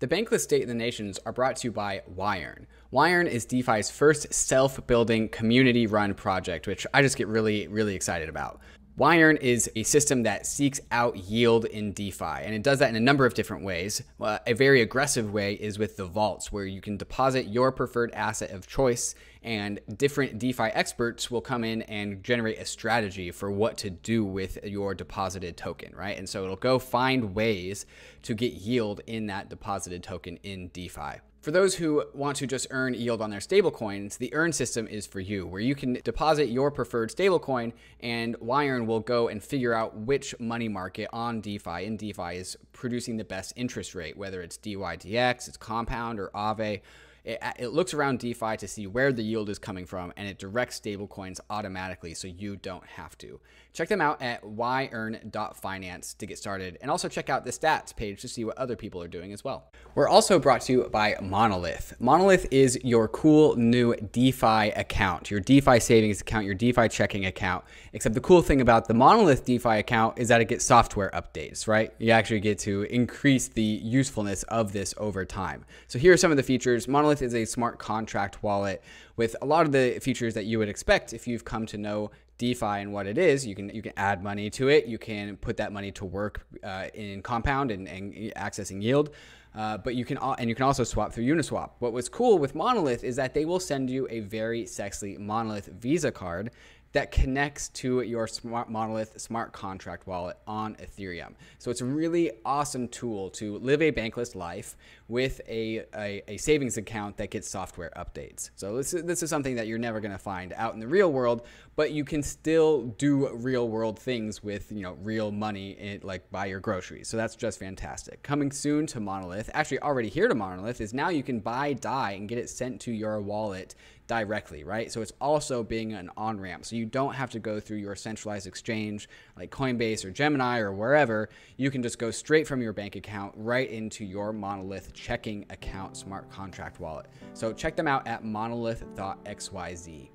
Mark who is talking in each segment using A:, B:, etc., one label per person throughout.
A: The Bankless State of the Nations are brought to you by Yearn. Yearn is DeFi's first self building community run project, which I just get really, really excited about. Yearn is a system that seeks out yield in DeFi, and it does that in a number of different ways. A very aggressive way is with the vaults, where you can deposit your preferred asset of choice, and different DeFi experts will come in and generate a strategy for what to do with your deposited token, right? And so it'll go find ways to get yield in that deposited token in DeFi. For those who want to just earn yield on their stablecoins, the earn system is for you, where you can deposit your preferred stablecoin and Yearn will go and figure out which money market on DeFi and DeFi is producing the best interest rate, whether it's DYDX, it's Compound, or Aave it, it looks around DeFi to see where the yield is coming from and it directs stablecoins automatically so you don't have to. Check them out at yearn.finance to get started and also check out the stats page to see what other people are doing as well. We're also brought to you by Monolith. Monolith is your cool new DeFi account, your DeFi savings account, your DeFi checking account. Except the cool thing about the Monolith DeFi account is that it gets software updates, right? You actually get to increase the usefulness of this over time. So here are some of the features. Monolith is a smart contract wallet with a lot of the features that you would expect if you've come to know DeFi and what it is. You can you can add money to it. You can put that money to work uh, in Compound and, and accessing yield. Uh, but you can and you can also swap through Uniswap. What was cool with Monolith is that they will send you a very sexy Monolith Visa card that connects to your smart monolith smart contract wallet on Ethereum. So it's a really awesome tool to live a bankless life with a, a, a savings account that gets software updates. So this is, this is something that you're never going to find out in the real world, but you can still do real world things with you know real money like buy your groceries. So that's just fantastic. Coming soon to Monolith, actually already here to Monolith is now you can buy DAI and get it sent to your wallet directly, right? So it's also being an on ramp. So you don't have to go through your centralized exchange like Coinbase or Gemini or wherever. You can just go straight from your bank account right into your Monolith checking account smart contract wallet. So check them out at monolith.xyz.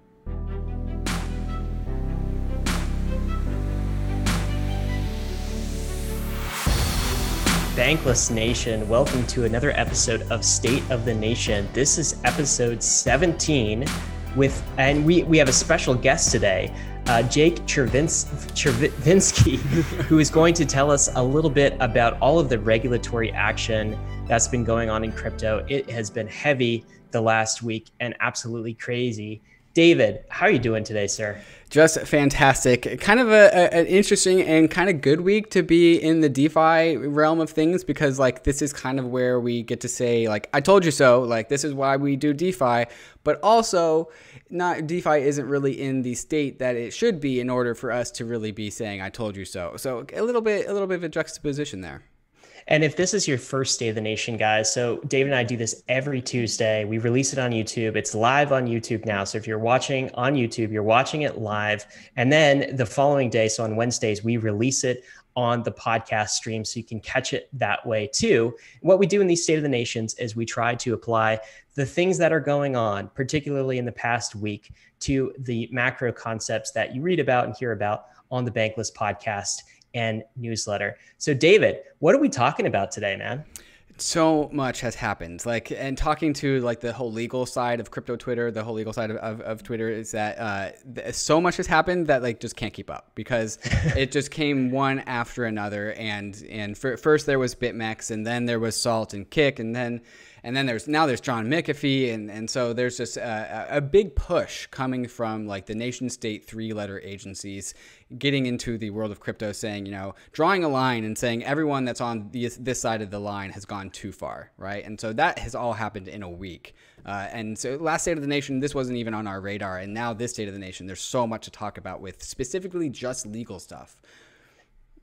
B: Bankless Nation. Welcome to another episode of State of the Nation. This is episode 17 with, and we, we have a special guest today, uh, Jake Chervinsky, who is going to tell us a little bit about all of the regulatory action that's been going on in crypto. It has been heavy the last week and absolutely crazy. David, how are you doing today, sir?
A: Just fantastic. Kind of a, a, an interesting and kind of good week to be in the DeFi realm of things because like this is kind of where we get to say like I told you so. Like this is why we do DeFi, but also not DeFi isn't really in the state that it should be in order for us to really be saying I told you so. So a little bit a little bit of a juxtaposition there.
B: And if this is your first State of the Nation, guys, so David and I do this every Tuesday. We release it on YouTube. It's live on YouTube now. So if you're watching on YouTube, you're watching it live. And then the following day, so on Wednesdays, we release it on the podcast stream so you can catch it that way too. What we do in these State of the Nations is we try to apply the things that are going on, particularly in the past week, to the macro concepts that you read about and hear about on the Bankless podcast and newsletter. So, David, what are we talking about today, man?
A: so much has happened like and talking to like the whole legal side of crypto twitter the whole legal side of, of, of twitter is that uh, so much has happened that like just can't keep up because it just came one after another and and for, first there was bitmex and then there was salt and Kik and then and then there's now there's John McAfee, and and so there's just a, a big push coming from like the nation state three letter agencies getting into the world of crypto, saying you know drawing a line and saying everyone that's on this, this side of the line has gone too far, right? And so that has all happened in a week. Uh, and so last state of the nation, this wasn't even on our radar, and now this state of the nation, there's so much to talk about with specifically just legal stuff.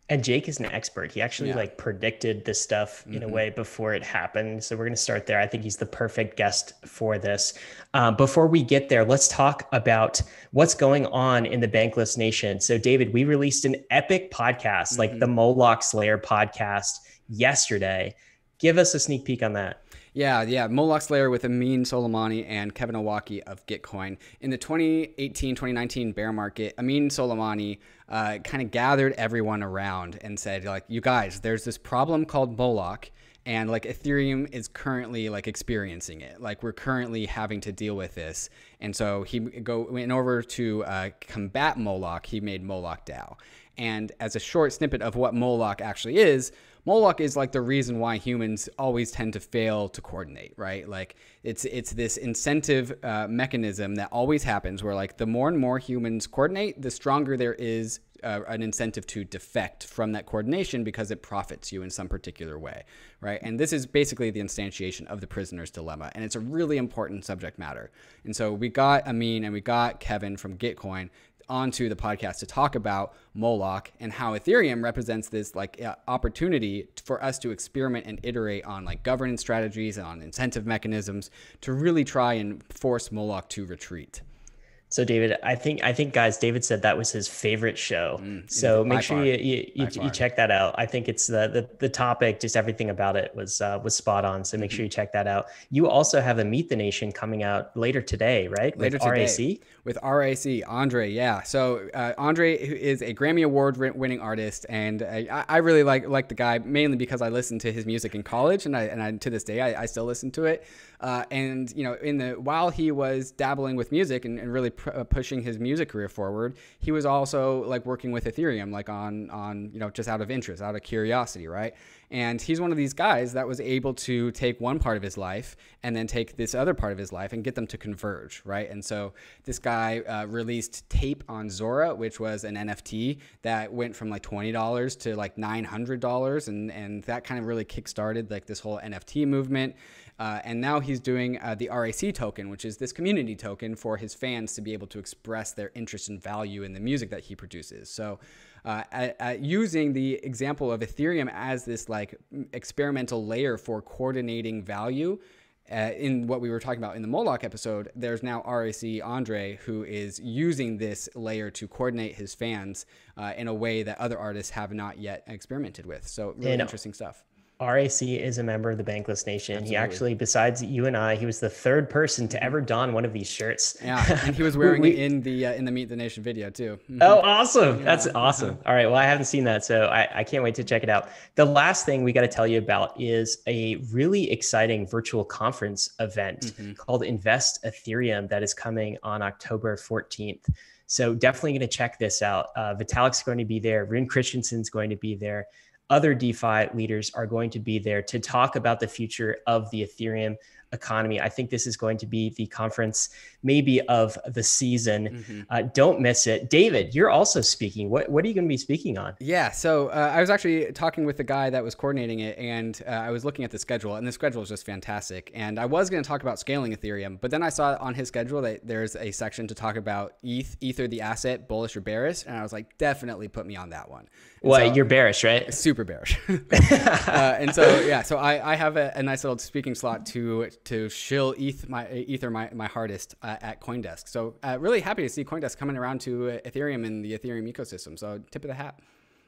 B: And Jake is an expert. He actually yeah. like predicted this stuff in mm-hmm. a way before it happened. So we're going to start there. I think he's the perfect guest for this. Um, before we get there, let's talk about what's going on in the Bankless Nation. So, David, we released an epic podcast, mm-hmm. like the Moloch Slayer podcast, yesterday. Give us a sneak peek on that.
A: Yeah, yeah. Moloch Slayer with Amin Soleimani and Kevin Owocki of Gitcoin. In the 2018 2019 bear market, Amin Soleimani uh, kind of gathered everyone around and said, like, you guys, there's this problem called Moloch and like ethereum is currently like experiencing it like we're currently having to deal with this and so he go in order to uh, combat moloch he made moloch dao and as a short snippet of what moloch actually is Moloch is like the reason why humans always tend to fail to coordinate, right? Like it's it's this incentive uh, mechanism that always happens where like the more and more humans coordinate, the stronger there is uh, an incentive to defect from that coordination because it profits you in some particular way, right? And this is basically the instantiation of the prisoner's dilemma, and it's a really important subject matter. And so we got Amin and we got Kevin from Gitcoin onto the podcast to talk about Moloch and how Ethereum represents this like uh, opportunity for us to experiment and iterate on like governance strategies and on incentive mechanisms to really try and force Moloch to retreat.
B: So David, I think I think guys, David said that was his favorite show. Mm, so make sure you you, you, you, check that out. I think it's the the, the topic, just everything about it was uh, was spot on. So make mm-hmm. sure you check that out. You also have a Meet the Nation coming out later today, right?
A: Later With today. RAC? With RAC, Andre, yeah. So uh, Andre is a Grammy Award winning artist, and I, I really like like the guy mainly because I listened to his music in college, and I and I, to this day I, I still listen to it. Uh, and you know, in the while he was dabbling with music and, and really uh, pushing his music career forward, he was also like working with Ethereum, like on on you know just out of interest, out of curiosity, right? And he's one of these guys that was able to take one part of his life and then take this other part of his life and get them to converge, right? And so this guy uh, released Tape on Zora, which was an NFT that went from like twenty dollars to like nine hundred dollars, and and that kind of really kickstarted like this whole NFT movement. Uh, and now he's doing uh, the RAC token, which is this community token for his fans to be able to express their interest and value in the music that he produces. So, uh, at, at using the example of Ethereum as this like experimental layer for coordinating value. Uh, in what we were talking about in the Moloch episode, there's now RAC Andre who is using this layer to coordinate his fans uh, in a way that other artists have not yet experimented with. So really interesting stuff.
B: RAC is a member of the Bankless Nation. Absolutely. He actually, besides you and I, he was the third person to ever don one of these shirts.
A: Yeah, and he was wearing we, it in the uh, in the Meet the Nation video too.
B: Mm-hmm. Oh, awesome! Yeah. That's awesome. All right, well, I haven't seen that, so I, I can't wait to check it out. The last thing we got to tell you about is a really exciting virtual conference event mm-hmm. called Invest Ethereum that is coming on October 14th. So definitely going to check this out. Uh, Vitalik's going to be there. Rune Christensen's going to be there other DeFi leaders are going to be there to talk about the future of the Ethereum economy. I think this is going to be the conference maybe of the season. Mm-hmm. Uh, don't miss it. David, you're also speaking. What, what are you going to be speaking on?
A: Yeah, so uh, I was actually talking with the guy that was coordinating it, and uh, I was looking at the schedule, and the schedule is just fantastic. And I was going to talk about scaling Ethereum, but then I saw on his schedule that there's a section to talk about ETH, Ether the asset, bullish or bearish, and I was like, definitely put me on that one.
B: Well, so, you're bearish, right?
A: Super bearish. uh, and so yeah, so I, I have a, a, nice little speaking slot to to shill ETH my ether my, my hardest uh, at CoinDesk. So uh, really happy to see CoinDesk coming around to Ethereum and the Ethereum ecosystem. So tip of the hat.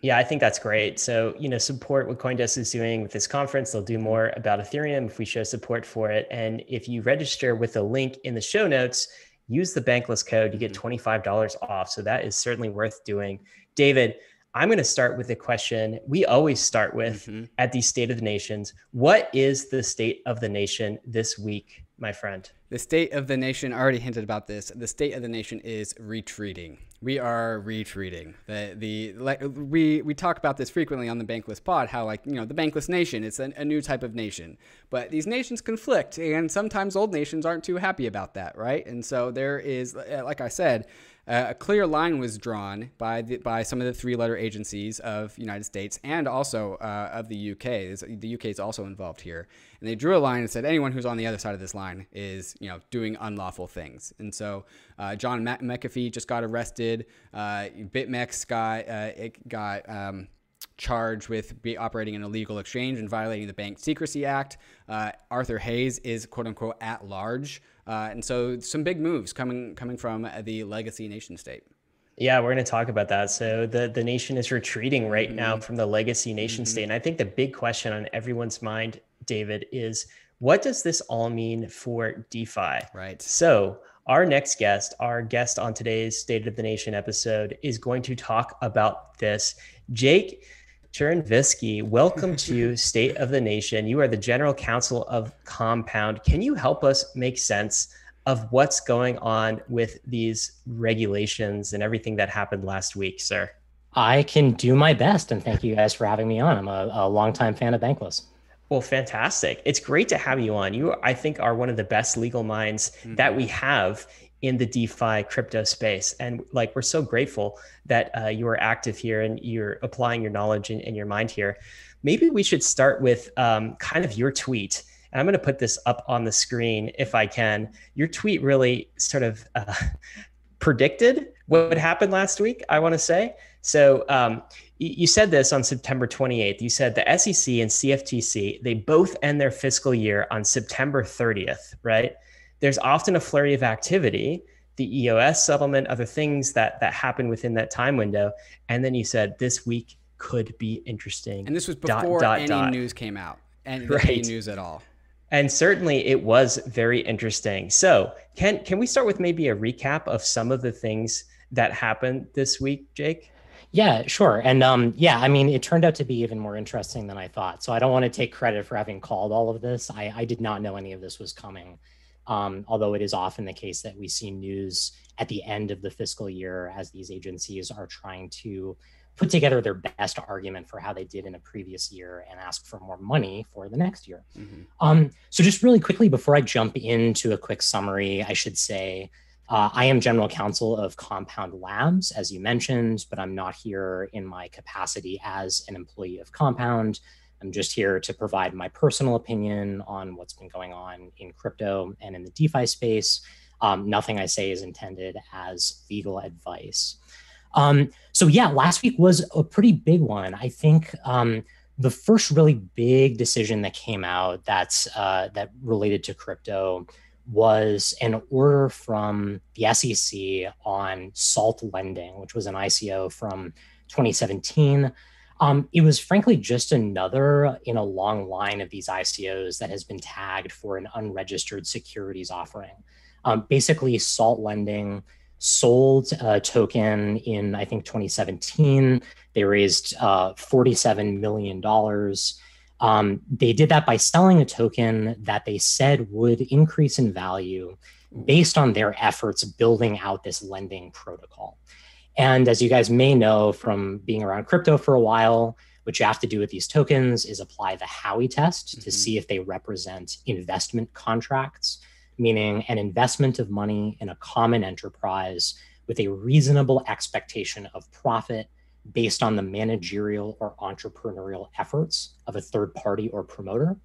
B: Yeah, I think that's great. So, you know, support what Coindesk is doing with this conference. They'll do more about Ethereum if we show support for it. And if you register with the link in the show notes, use the bankless code, you get $25 mm-hmm. off. So that is certainly worth doing. David, I'm going to start with a question we always start with mm-hmm. at the State of the Nations. What is the state of the nation this week, my friend?
A: The state of the nation, I already hinted about this. The state of the nation is retreating. We are retreating. The the like we we talk about this frequently on the Bankless Pod. How like you know the Bankless Nation, it's a, a new type of nation, but these nations conflict, and sometimes old nations aren't too happy about that, right? And so there is, like I said, uh, a clear line was drawn by the, by some of the three-letter agencies of United States and also uh, of the UK. The UK is also involved here, and they drew a line and said anyone who's on the other side of this line is, you know, doing unlawful things. And so uh, John McAfee just got arrested. Uh, BitMEX got uh, it got. Um, charged with operating an illegal exchange and violating the Bank Secrecy Act. Uh, Arthur Hayes is quote unquote at large. Uh, and so some big moves coming coming from the legacy nation state.
B: Yeah, we're going to talk about that. So the the nation is retreating right mm-hmm. now from the legacy nation mm-hmm. state, and I think the big question on everyone's mind, David, is what does this all mean for DeFi?
A: Right.
B: So our next guest, our guest on today's State of the Nation episode, is going to talk about this. Jake Chervinsky, welcome to State of the Nation. You are the General Counsel of Compound. Can you help us make sense of what's going on with these regulations and everything that happened last week, sir?
C: I can do my best, and thank you guys for having me on. I'm a, a longtime fan of Bankless.
B: Well, fantastic. It's great to have you on. You, I think, are one of the best legal minds mm-hmm. that we have in the DeFi crypto space. And like, we're so grateful that uh, you are active here and you're applying your knowledge and, and your mind here. Maybe we should start with um, kind of your tweet. And I'm going to put this up on the screen if I can. Your tweet really sort of uh, predicted what would happen last week, I want to say. So um, you said this on September 28th. You said the SEC and CFTC, they both end their fiscal year on September 30th, right? There's often a flurry of activity the eos settlement other things that that happen within that time window and then you said this week could be interesting
A: and this was before dot, dot, any dot. news came out and right. any news at all
B: and certainly it was very interesting so can can we start with maybe a recap of some of the things that happened this week jake
C: yeah, sure. And um, yeah, I mean, it turned out to be even more interesting than I thought. So I don't want to take credit for having called all of this. I, I did not know any of this was coming. Um, although it is often the case that we see news at the end of the fiscal year as these agencies are trying to put together their best argument for how they did in a previous year and ask for more money for the next year. Mm-hmm. Um, so, just really quickly, before I jump into a quick summary, I should say uh, I am general counsel of Compound Labs, as you mentioned, but I'm not here in my capacity as an employee of Compound. I'm just here to provide my personal opinion on what's been going on in crypto and in the DeFi space. Um, nothing I say is intended as legal advice. Um, so, yeah, last week was a pretty big one. I think um, the first really big decision that came out that's uh, that related to crypto was an order from the SEC on Salt Lending, which was an ICO from 2017 um, it was frankly just another in a long line of these ICOs that has been tagged for an unregistered securities offering. Um, basically, Salt Lending sold a token in, I think, 2017. They raised uh, $47 million. Um, they did that by selling a token that they said would increase in value based on their efforts building out this lending protocol. And as you guys may know from being around crypto for a while, what you have to do with these tokens is apply the Howey test mm-hmm. to see if they represent investment contracts, meaning an investment of money in a common enterprise with a reasonable expectation of profit based on the managerial or entrepreneurial efforts of a third party or promoter.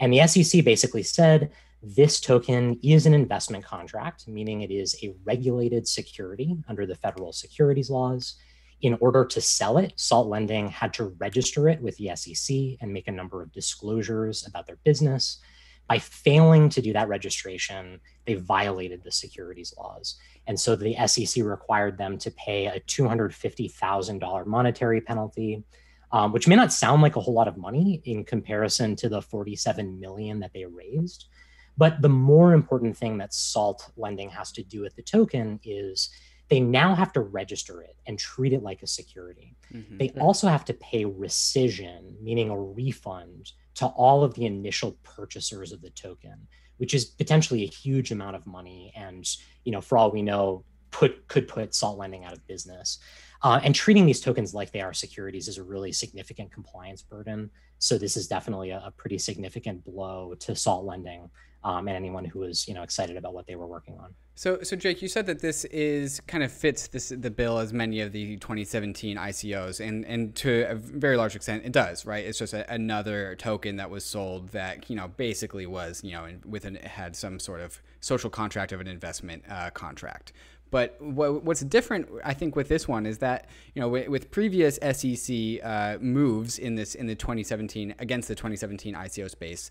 C: And the SEC basically said this token is an investment contract, meaning it is a regulated security under the federal securities laws. In order to sell it, Salt Lending had to register it with the SEC and make a number of disclosures about their business. By failing to do that registration, they violated the securities laws. And so the SEC required them to pay a $250,000 monetary penalty, um, which may not sound like a whole lot of money in comparison to the 47 million that they raised. But the more important thing that SALT lending has to do with the token is they now have to register it and treat it like a security. Mm-hmm. They also have to pay rescission, meaning a refund to all of the initial purchasers of the token, which is potentially a huge amount of money. And, you know, for all we know, put could put salt lending out of business. Uh, and treating these tokens like they are securities is a really significant compliance burden. So this is definitely a, a pretty significant blow to salt lending um, and anyone who was you know excited about what they were working on.
A: So, so Jake, you said that this is kind of fits this the bill as many of the 2017 ICOs, and and to a very large extent, it does, right? It's just a, another token that was sold that you know basically was you know with an had some sort of social contract of an investment uh, contract. But what, what's different, I think, with this one is that you know with, with previous SEC uh, moves in this in the 2017 against the 2017 ICO space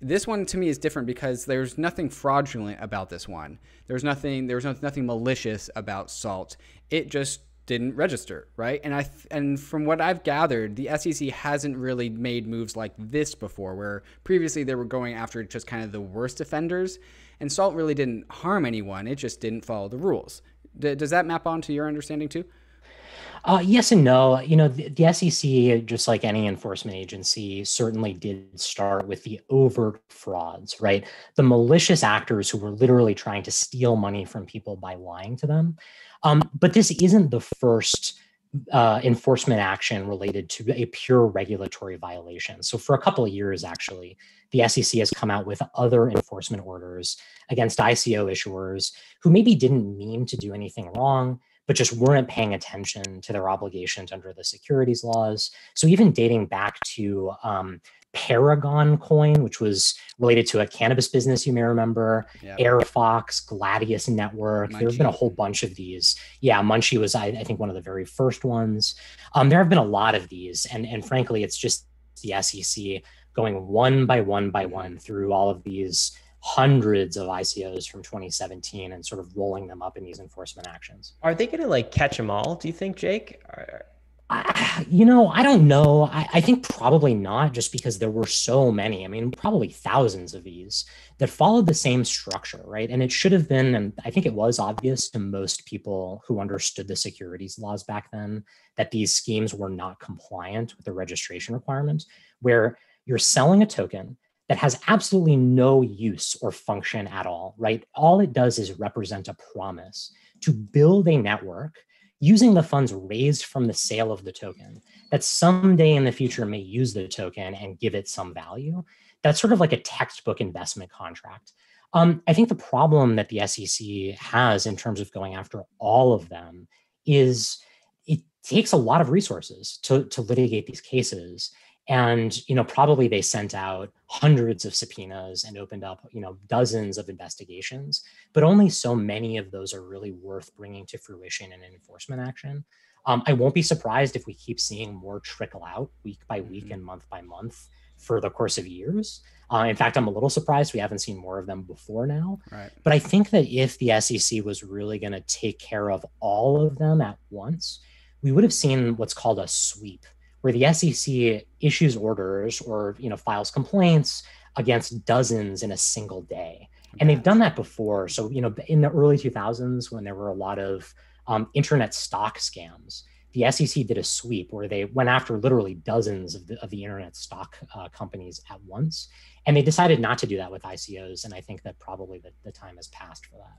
A: this one to me is different because there's nothing fraudulent about this one. There's nothing there's nothing malicious about salt. It just didn't register, right? And I and from what I've gathered, the SEC hasn't really made moves like this before where previously they were going after just kind of the worst offenders and salt really didn't harm anyone. It just didn't follow the rules. D- does that map onto your understanding too?
C: Uh, yes and no. You know, the, the, SEC, just like any enforcement agency, certainly did start with the overt frauds, right? The malicious actors who were literally trying to steal money from people by lying to them. Um, but this isn't the first uh, enforcement action related to a pure regulatory violation. So, for a couple of years, actually, the SEC has come out with other enforcement orders against ICO issuers who maybe didn't mean to do anything wrong but just weren't paying attention to their obligations under the securities laws. So even dating back to um, Paragon Coin, which was related to a cannabis business, you may remember, yep. AirFox, Gladius Network. Munchee. There have been a whole bunch of these. Yeah, Munchee was, I, I think, one of the very first ones. Um, there have been a lot of these, and and frankly, it's just the SEC going one by one by one through all of these hundreds of ICOs from 2017 and sort of rolling them up in these enforcement actions.
B: Are they going to like catch them all? Do you think, Jake?
C: I, you know, I don't know. I, I, think probably not, just because there were so many. I mean, probably thousands of these that followed the same structure, right? And it should have been, and I think it was obvious to most people who understood the securities laws back then that these schemes were not compliant with the registration requirement, where you're selling a token that has absolutely no use or function at all, right? All it does is represent a promise to build a network using the funds raised from the sale of the token that someday in the future may use the token and give it some value. That's sort of like a textbook investment contract. Um, I think the problem that the SEC has in terms of going after all of them is it takes a lot of resources to, to litigate these cases and you know probably they sent out hundreds of subpoenas and opened up you know dozens of investigations but only so many of those are really worth bringing to fruition in an enforcement action um, i won't be surprised if we keep seeing more trickle out week by week mm-hmm. and month by month for the course of years uh, in fact i'm a little surprised we haven't seen more of them before now right. but i think that if the sec was really going to take care of all of them at once we would have seen what's called a sweep where the SEC issues orders or you know files complaints against dozens in a single day. And they've done that before. So, you know, in the early 2000s, when there were a lot of um, internet stock scams, the SEC did a sweep where they went after literally dozens of the, of the internet stock uh, companies at once. And they decided not to do that with ICOs. And I think that probably the, the time has passed for that.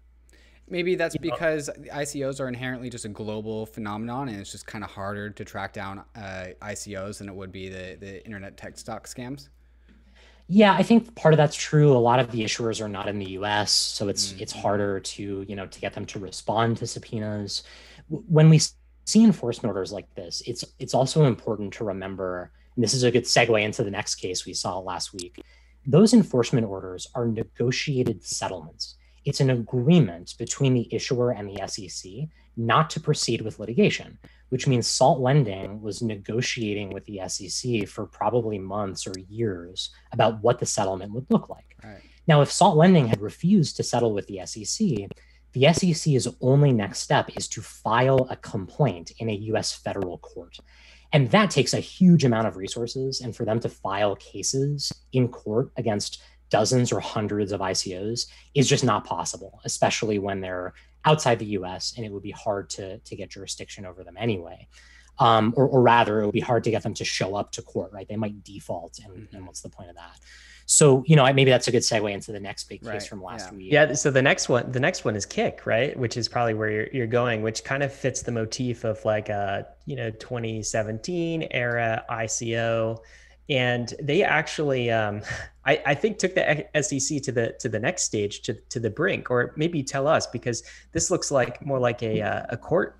A: Maybe that's because ICOs are inherently just a global phenomenon, and it's just kind of harder to track down uh, ICOs than it would be the the internet tech stock scams.
C: Yeah, I think part of that's true. A lot of the issuers are not in the U.S., so it's mm-hmm. it's harder to you know to get them to respond to subpoenas. When we see enforcement orders like this, it's it's also important to remember, and this is a good segue into the next case we saw last week. Those enforcement orders are negotiated settlements it's an agreement between the issuer and the SEC not to proceed with litigation, which means Salt Lending was negotiating with the SEC for probably months or years about what the settlement would look like. Right. Now, if Salt Lending had refused to settle with the SEC, the SEC's only next step is to file a complaint in a US federal court. And that takes a huge amount of resources. And for them to file cases in court against dozens or hundreds of ICOs is just not possible, especially when they're outside the US and it would be hard to, to get jurisdiction over them anyway. Um, or, or, rather, it would be hard to get them to show up to court, right? They might default, and, mm-hmm. and what's the point of that? So, you know, maybe that's a good segue into the next big case right. from last
B: yeah.
C: week.
B: Yeah. So the next one, the next one is Kik, right? Which is probably where you're, you're going, which kind of fits the motif of like a, you know, 2017 era ICO and they actually um, I, I, think took the SEC to the to the next stage to, to the brink or maybe tell us because this looks like more like a uh, a court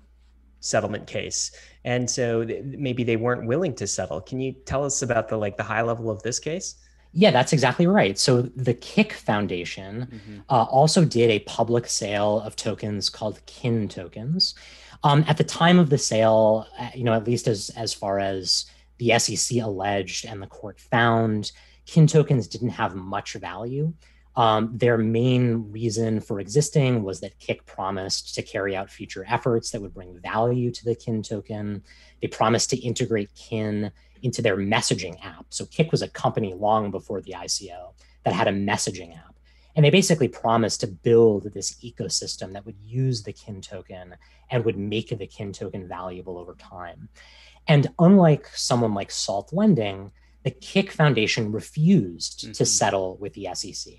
B: settlement case. And so th- maybe they weren't willing to settle. Can you tell us about the like the high level of this case?
C: Yeah that's exactly right. So the Kik foundation mm-hmm. uh, also did a public sale of tokens called kin tokens. Um, at the time of the sale uh, you know at least as as far as the SEC alleged and the court found kin tokens didn't have much value. Um, their main reason for existing was that Kik promised to carry out future efforts that would bring value to the kin token. They promised to integrate kin into their messaging app. So Kik was a company long before the ICO that had a messaging app. And they basically promised to build this ecosystem that would use the kin token and would make the kin token valuable over time. And unlike someone like Salt Lending, the Kik Foundation refused mm-hmm. to settle with the SEC.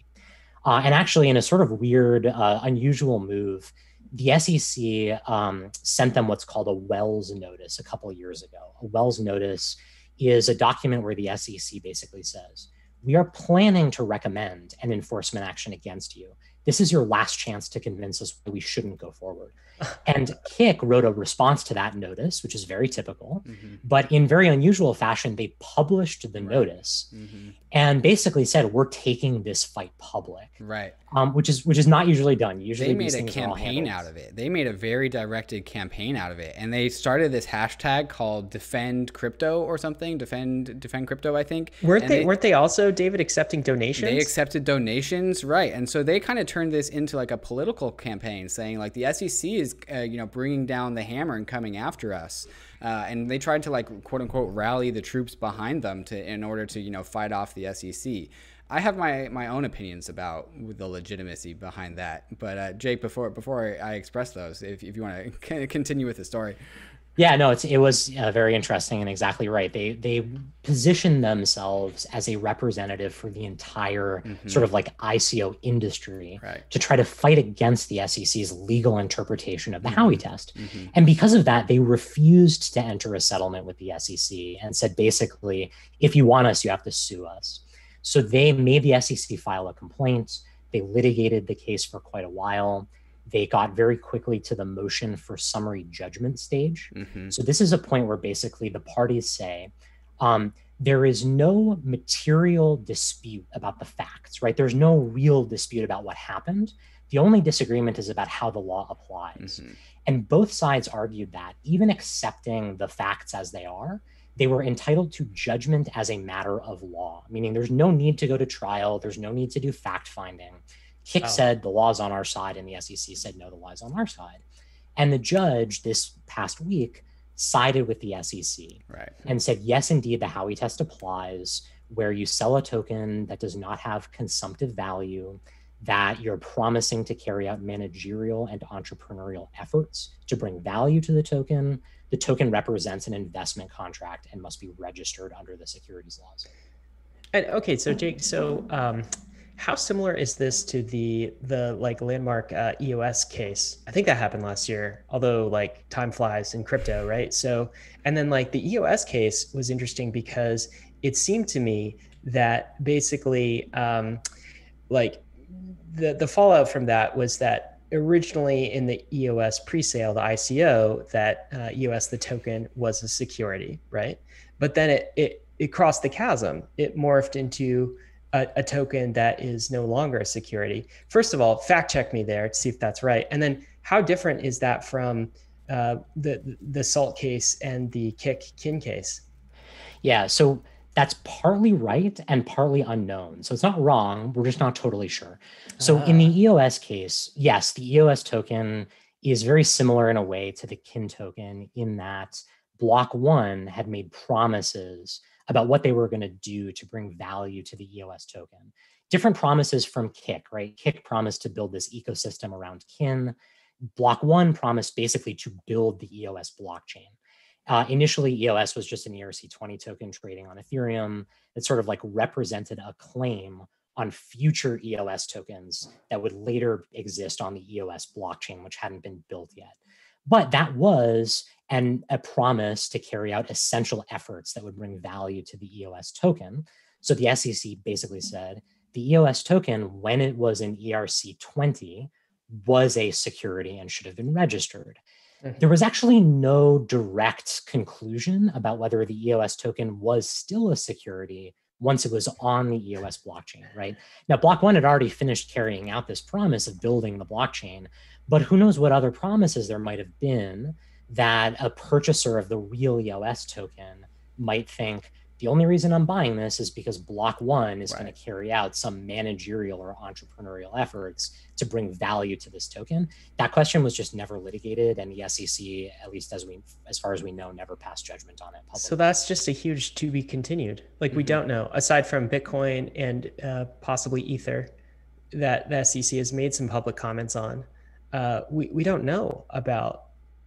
C: Uh, and actually, in a sort of weird, uh, unusual move, the SEC um, sent them what's called a Wells notice a couple years ago. A Wells notice is a document where the SEC basically says, we are planning to recommend an enforcement action against you. This is your last chance to convince us we shouldn't go forward. and Kik wrote a response to that notice, which is very typical. Mm-hmm. But in very unusual fashion, they published the right. notice mm-hmm. and basically said, "We're taking this fight public."
A: Right.
C: Um, which is which is not usually done. Usually,
A: they made a campaign out of it. They made a very directed campaign out of it, and they started this hashtag called "Defend Crypto" or something. Defend Defend Crypto, I think.
B: Weren't they, they, Weren't they also David accepting donations?
A: They accepted donations, right? And so they kind of turned this into like a political campaign, saying like the SEC is uh, you know bringing down the hammer and coming after us. Uh, and they tried to like quote unquote rally the troops behind them to in order to you know fight off the SEC. I have my my own opinions about the legitimacy behind that, but uh, Jake, before before I express those, if, if you want to continue with the story.
C: Yeah, no, it's, it was uh, very interesting and exactly right. They they position themselves as a representative for the entire mm-hmm. sort of like ICO industry
A: right.
C: to try to fight against the SEC's legal interpretation of the mm-hmm. Howey test. Mm-hmm. And because of that, they refused to enter a settlement with the SEC and said basically, if you want us, you have to sue us. So they made the SEC file a complaint. They litigated the case for quite a while they got very quickly to the motion for summary judgment stage. Mm-hmm. So this is a point where basically the parties say, um, there is no material dispute about the facts, right? There's no real dispute about what happened. The only disagreement is about how the law applies. Mm-hmm. And both sides argued that even accepting the facts as they are, they were entitled to judgment as a matter of law, meaning there's no need to go to trial, there's no need to do fact finding. Kik oh. said the law's on our side, and the SEC said no, the law's on our side. And the judge this past week sided with the SEC
A: right.
C: and said, yes, indeed, the Howey test applies where you sell a token that does not have consumptive value, that you're promising to carry out managerial and entrepreneurial efforts to bring value to the token. The token represents an investment contract and must be registered under the securities laws.
B: And okay, so Jake, so um, how similar is this to the the like landmark uh, EOS case? I think that happened last year. Although like time flies in crypto, right? So and then like the EOS case was interesting because it seemed to me that basically um, like the the fallout from that was that originally in the EOS pre-sale, the ICO, that uh, EOS the token was a security, right? But then it it it crossed the chasm. It morphed into a, a, token that is no longer a security. First of all, fact check me there to see if that's right. And then how different is that from uh, the the salt case and the Kik kin case?
C: Yeah, so that's partly right and partly unknown. So it's not wrong. We're just not totally sure. So uh. in the ah. EOS case, yes, the EOS token is very similar in a way to the kin token in that block one had made promises about what they were going to do to bring value to the EOS token. Different promises from Kik, right? Kik promised to build this ecosystem around kin. Block one promised basically to build the EOS blockchain. Uh, initially, EOS was just an ERC20 token trading on Ethereum that sort of like represented a claim on future EOS tokens that would later exist on the EOS blockchain, which hadn't been built yet. But that was and a promise to carry out essential efforts that would bring value to the EOS token. So the SEC basically said the EOS token, when it was in ERC20, was a security and should have been registered. Mm-hmm. There was actually no direct conclusion about whether the EOS token was still a security once it was on the EOS blockchain, right? Now, Block One had already finished carrying out this promise of building the blockchain, but who knows what other promises there might have been that a purchaser of the real EOS token might think the only reason I'm buying this is because block one is right. going to carry out some managerial or entrepreneurial efforts to bring value to this token. That question was just never litigated, and the SEC, at least as we, as far as we know, never passed judgment on it.
B: Publicly. So that's just a huge to be continued. Like mm-hmm. we don't know, aside from Bitcoin and uh, possibly Ether, that the SEC has made some public comments on, uh, we we don't know about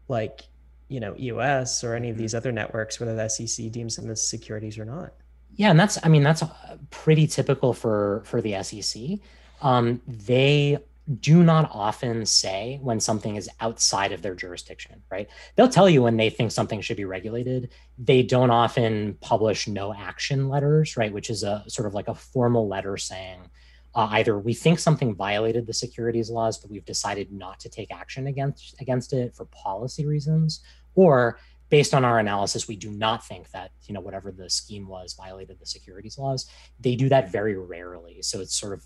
B: like you know EOS or any of mm-hmm. these other networks whether the SEC deems them as securities or not.
C: Yeah, and that's I mean that's uh, pretty typical for for the SEC. Um, they do not often say when something is outside of their jurisdiction, right? They'll tell you when they think something should be regulated. They don't often publish no action letters, right? Which is a sort of like a formal letter saying uh, either we think something violated the securities laws, but we've decided not to take action against against it for policy reasons, or based on our analysis, we do not think that you know whatever the scheme was violated the securities laws. They do that very rarely, so it's sort of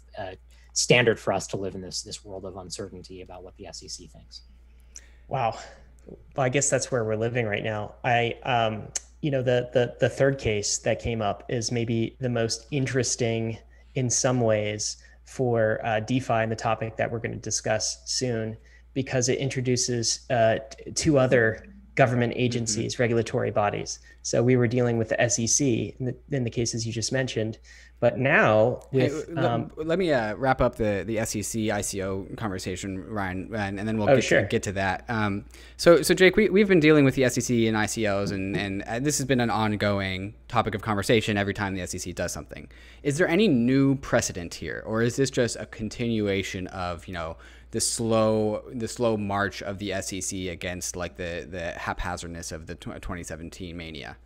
C: standard for us to live in this this world of uncertainty about what the SEC thinks.
B: Wow. Well, I guess that's where we're living right now. I, um, you know, the the the third case that came up is maybe the most interesting in some ways for uh, DeFi and the topic that we're going to discuss soon, because it introduces uh, two other government mm-hmm. agencies, mm-hmm. regulatory bodies. So we were dealing with the SEC in the, in the cases you just mentioned, but now with
A: hey, um, let, me uh, wrap up the the SEC ICO conversation, Ryan, and, and then we'll oh, get, sure. to, get to that. Um, so so Jake, we we've been dealing with the SEC and ICOs, and and uh, this has been an ongoing topic of conversation every time the SEC does something. Is there any new precedent here, or is this just a continuation of you know the slow the slow march of the SEC against like the the haphazardness of the 2017 mania?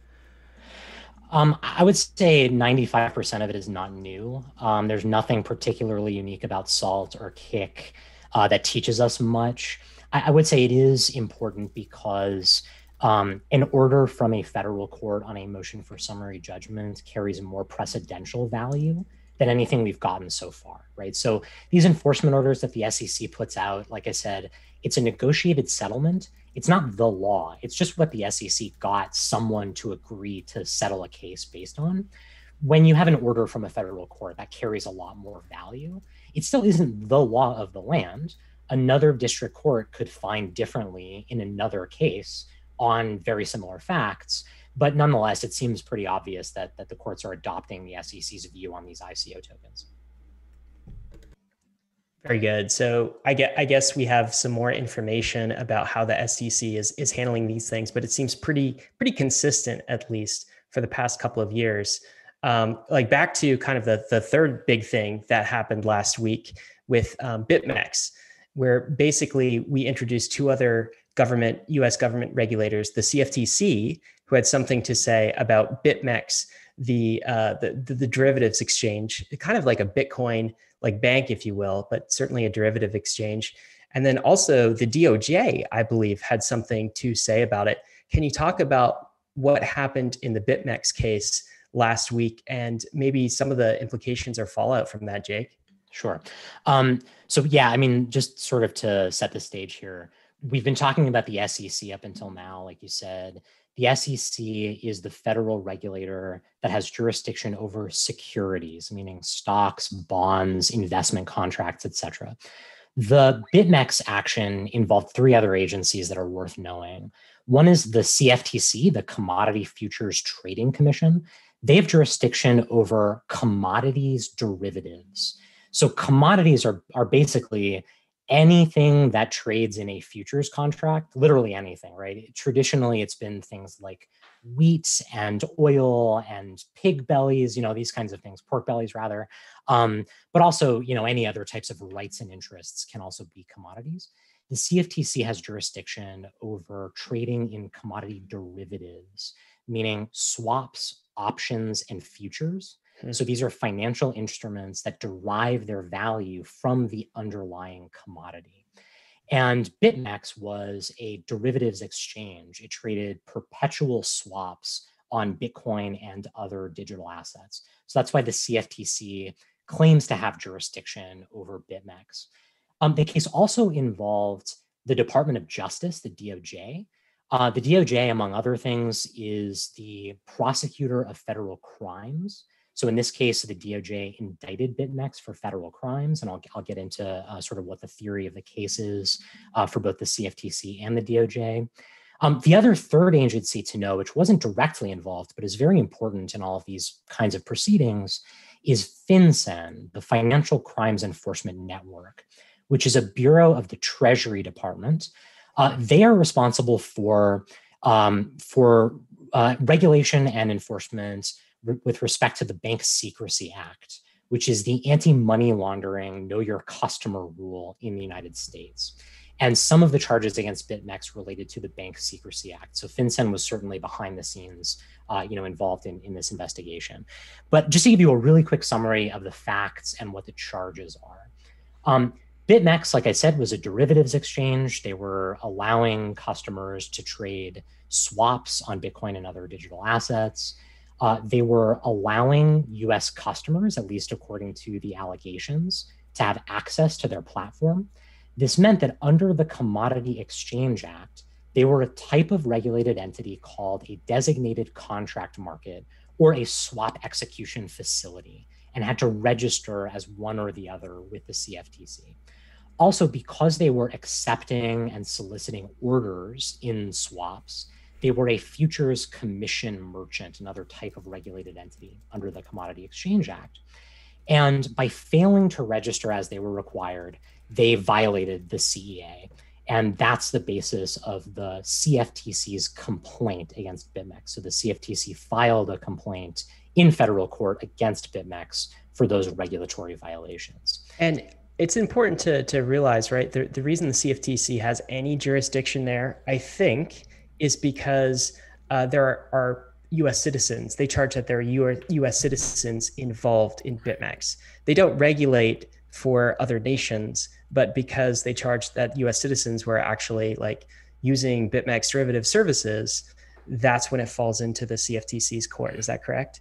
C: Um, I would say 95% of it is not new. Um, there's nothing particularly unique about Salt or Kik uh, that teaches us much. I, I, would say it is important because um, an order from a federal court on a motion for summary judgment carries more precedential value than anything we've gotten so far, right? So these enforcement orders that the SEC puts out, like I said, it's a negotiated settlement it's not the law. It's just what the SEC got someone to agree to settle a case based on. When you have an order from a federal court, that carries a lot more value. It still isn't the law of the land. Another district court could find differently in another case on very similar facts. But nonetheless, it seems pretty obvious that, that the courts are adopting the SEC's view on these ICO tokens.
B: Very good. So I get I guess we have some more information about how the SEC is is handling these things, but it seems pretty pretty consistent at least for the past couple of years. Um, like back to kind of the the third big thing that happened last week with um, BitMEX, where basically we introduced two other government U.S. government regulators, the CFTC, who had something to say about BitMEX, the uh, the, the, the derivatives exchange, kind of like a Bitcoin like bank, if you will, but certainly a derivative exchange. And then also the DOJ, I believe, had something to say about it. Can you talk about what happened in the BitMEX case last week and maybe some of the implications or fallout from that, Jake?
C: Sure. Um, so, yeah, I mean, just sort of to set the stage here, we've been talking about the SEC up until now, like you said. The SEC is the federal regulator that has jurisdiction over securities, meaning stocks, bonds, investment contracts, etc. The BitMEX action involved three other agencies that are worth knowing. One is the CFTC, the Commodity Futures Trading Commission. They have jurisdiction over commodities derivatives. So commodities are, are basically anything that trades in a futures contract, literally anything, right? Traditionally, it's been things like wheat and oil and pig bellies, you know, these kinds of things, pork bellies rather. Um, but also, you know, any other types of rights and interests can also be commodities. The CFTC has jurisdiction over trading in commodity derivatives, meaning swaps, options, and futures. Hmm. So these are financial instruments that derive their value from the underlying commodity. And BitMEX was a derivatives exchange. It traded perpetual swaps on Bitcoin and other digital assets. So that's why the CFTC claims to have jurisdiction over BitMEX. Um, the case also involved the Department of Justice, the DOJ. Uh, the DOJ, among other things, is the prosecutor of federal crimes. So in this case, the DOJ indicted BitMEX for federal crimes, and I'll, I'll get into uh, sort of what the theory of the case is uh, for both the CFTC and the DOJ. Um, the other third agency to know, which wasn't directly involved, but is very important in all of these kinds of proceedings, is FinCEN, the Financial Crimes Enforcement Network, which is a bureau of the Treasury Department. Uh, they are responsible for um, for uh, regulation and enforcement re- with respect to the Bank Secrecy Act, which is the anti-money laundering know your customer rule in the United States. And some of the charges against BitMEX related to the Bank Secrecy Act. So FinCEN was certainly behind the scenes, uh, you know, involved in, in this investigation. But just to give you a really quick summary of the facts and what the charges are. Um, BitMEX, like I said, was a derivatives exchange. They were allowing customers to trade swaps on Bitcoin and other digital assets. Uh, they were allowing US customers, at least according to the allegations, to have access to their platform. This meant that under the Commodity Exchange Act, they were a type of regulated entity called a designated contract market or a swap execution facility and had to register as one or the other with the CFTC. Also, because they were accepting and soliciting orders in swaps, they were a futures commission merchant, another type of regulated entity under the Commodity Exchange Act. And by failing to register as they were required, they violated the CEA. And that's the basis of the CFTC's complaint against BitMEX. So the CFTC filed a complaint in federal court against BitMEX for those regulatory violations.
B: And it's important to, to realize, right? The, the reason the CFTC has any jurisdiction there, I think, is because uh, there are, are US citizens. They charge that there are US citizens involved in BitMEX. They don't regulate for other nations, but because they charge that US citizens were actually like using BitMEX derivative services, that's when it falls into the CFTC's court. Is that correct?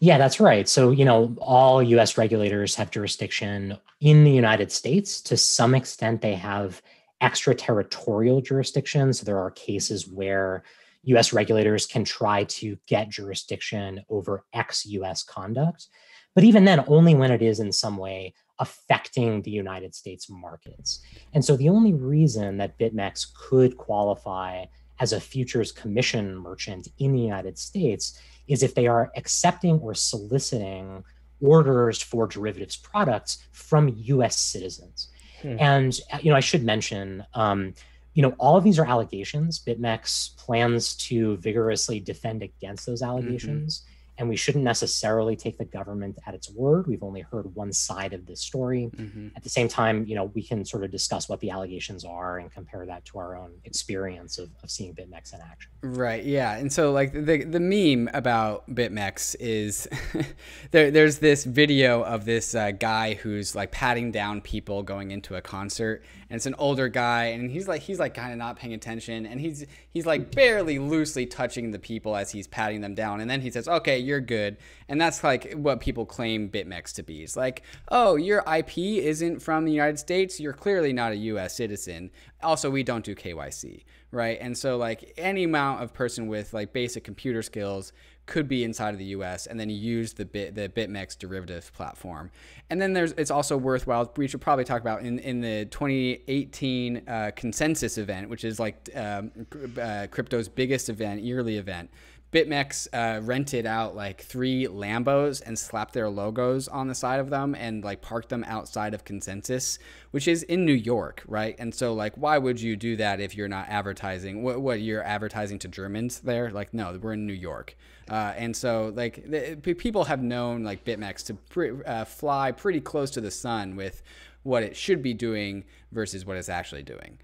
C: Yeah, that's right. So, you know, all US regulators have jurisdiction in the United States. To some extent, they have extraterritorial jurisdiction. So, there are cases where US regulators can try to get jurisdiction over ex US conduct. But even then, only when it is in some way affecting the United States markets. And so the only reason that BitMEX could qualify as a futures commission merchant in the United States is if they are accepting or soliciting orders for derivatives products from US citizens. Hmm. And you know, I should mention um, you know, all of these are allegations. BitMEX plans to vigorously defend against those mm-hmm. allegations. And we shouldn't necessarily take the government at its word. We've only heard one side of this story. Mm-hmm. At the same time, you know, we can sort of discuss what the allegations are and compare that to our own experience of, of seeing BitMEX in action.
A: Right. Yeah. And so, like the the meme about BitMEX is there. There's this video of this uh, guy who's like patting down people going into a concert, and it's an older guy, and he's like he's like kind of not paying attention, and he's he's like barely loosely touching the people as he's patting them down, and then he says, "Okay, you're good. And that's like what people claim BitMEX to be. It's like, oh, your IP isn't from the United States. You're clearly not a US citizen. Also, we don't do KYC, right? And so, like, any amount of person with like basic computer skills could be inside of the US and then use the bit the BitMEX derivative platform. And then there's it's also worthwhile we should probably talk about in in the 2018 uh, consensus event, which is like um, uh, crypto's biggest event, yearly event. BitMEX uh, rented out like three Lambos and slapped their logos on the side of them and like parked them outside of Consensus, which is in New York, right? And so like, why would you do that if you're not advertising? What, what you're advertising to Germans there? Like, no, we're in New York. Uh, and so like the, people have known like BitMEX to pre- uh, fly pretty close to the sun with what it should be doing versus what it's actually doing.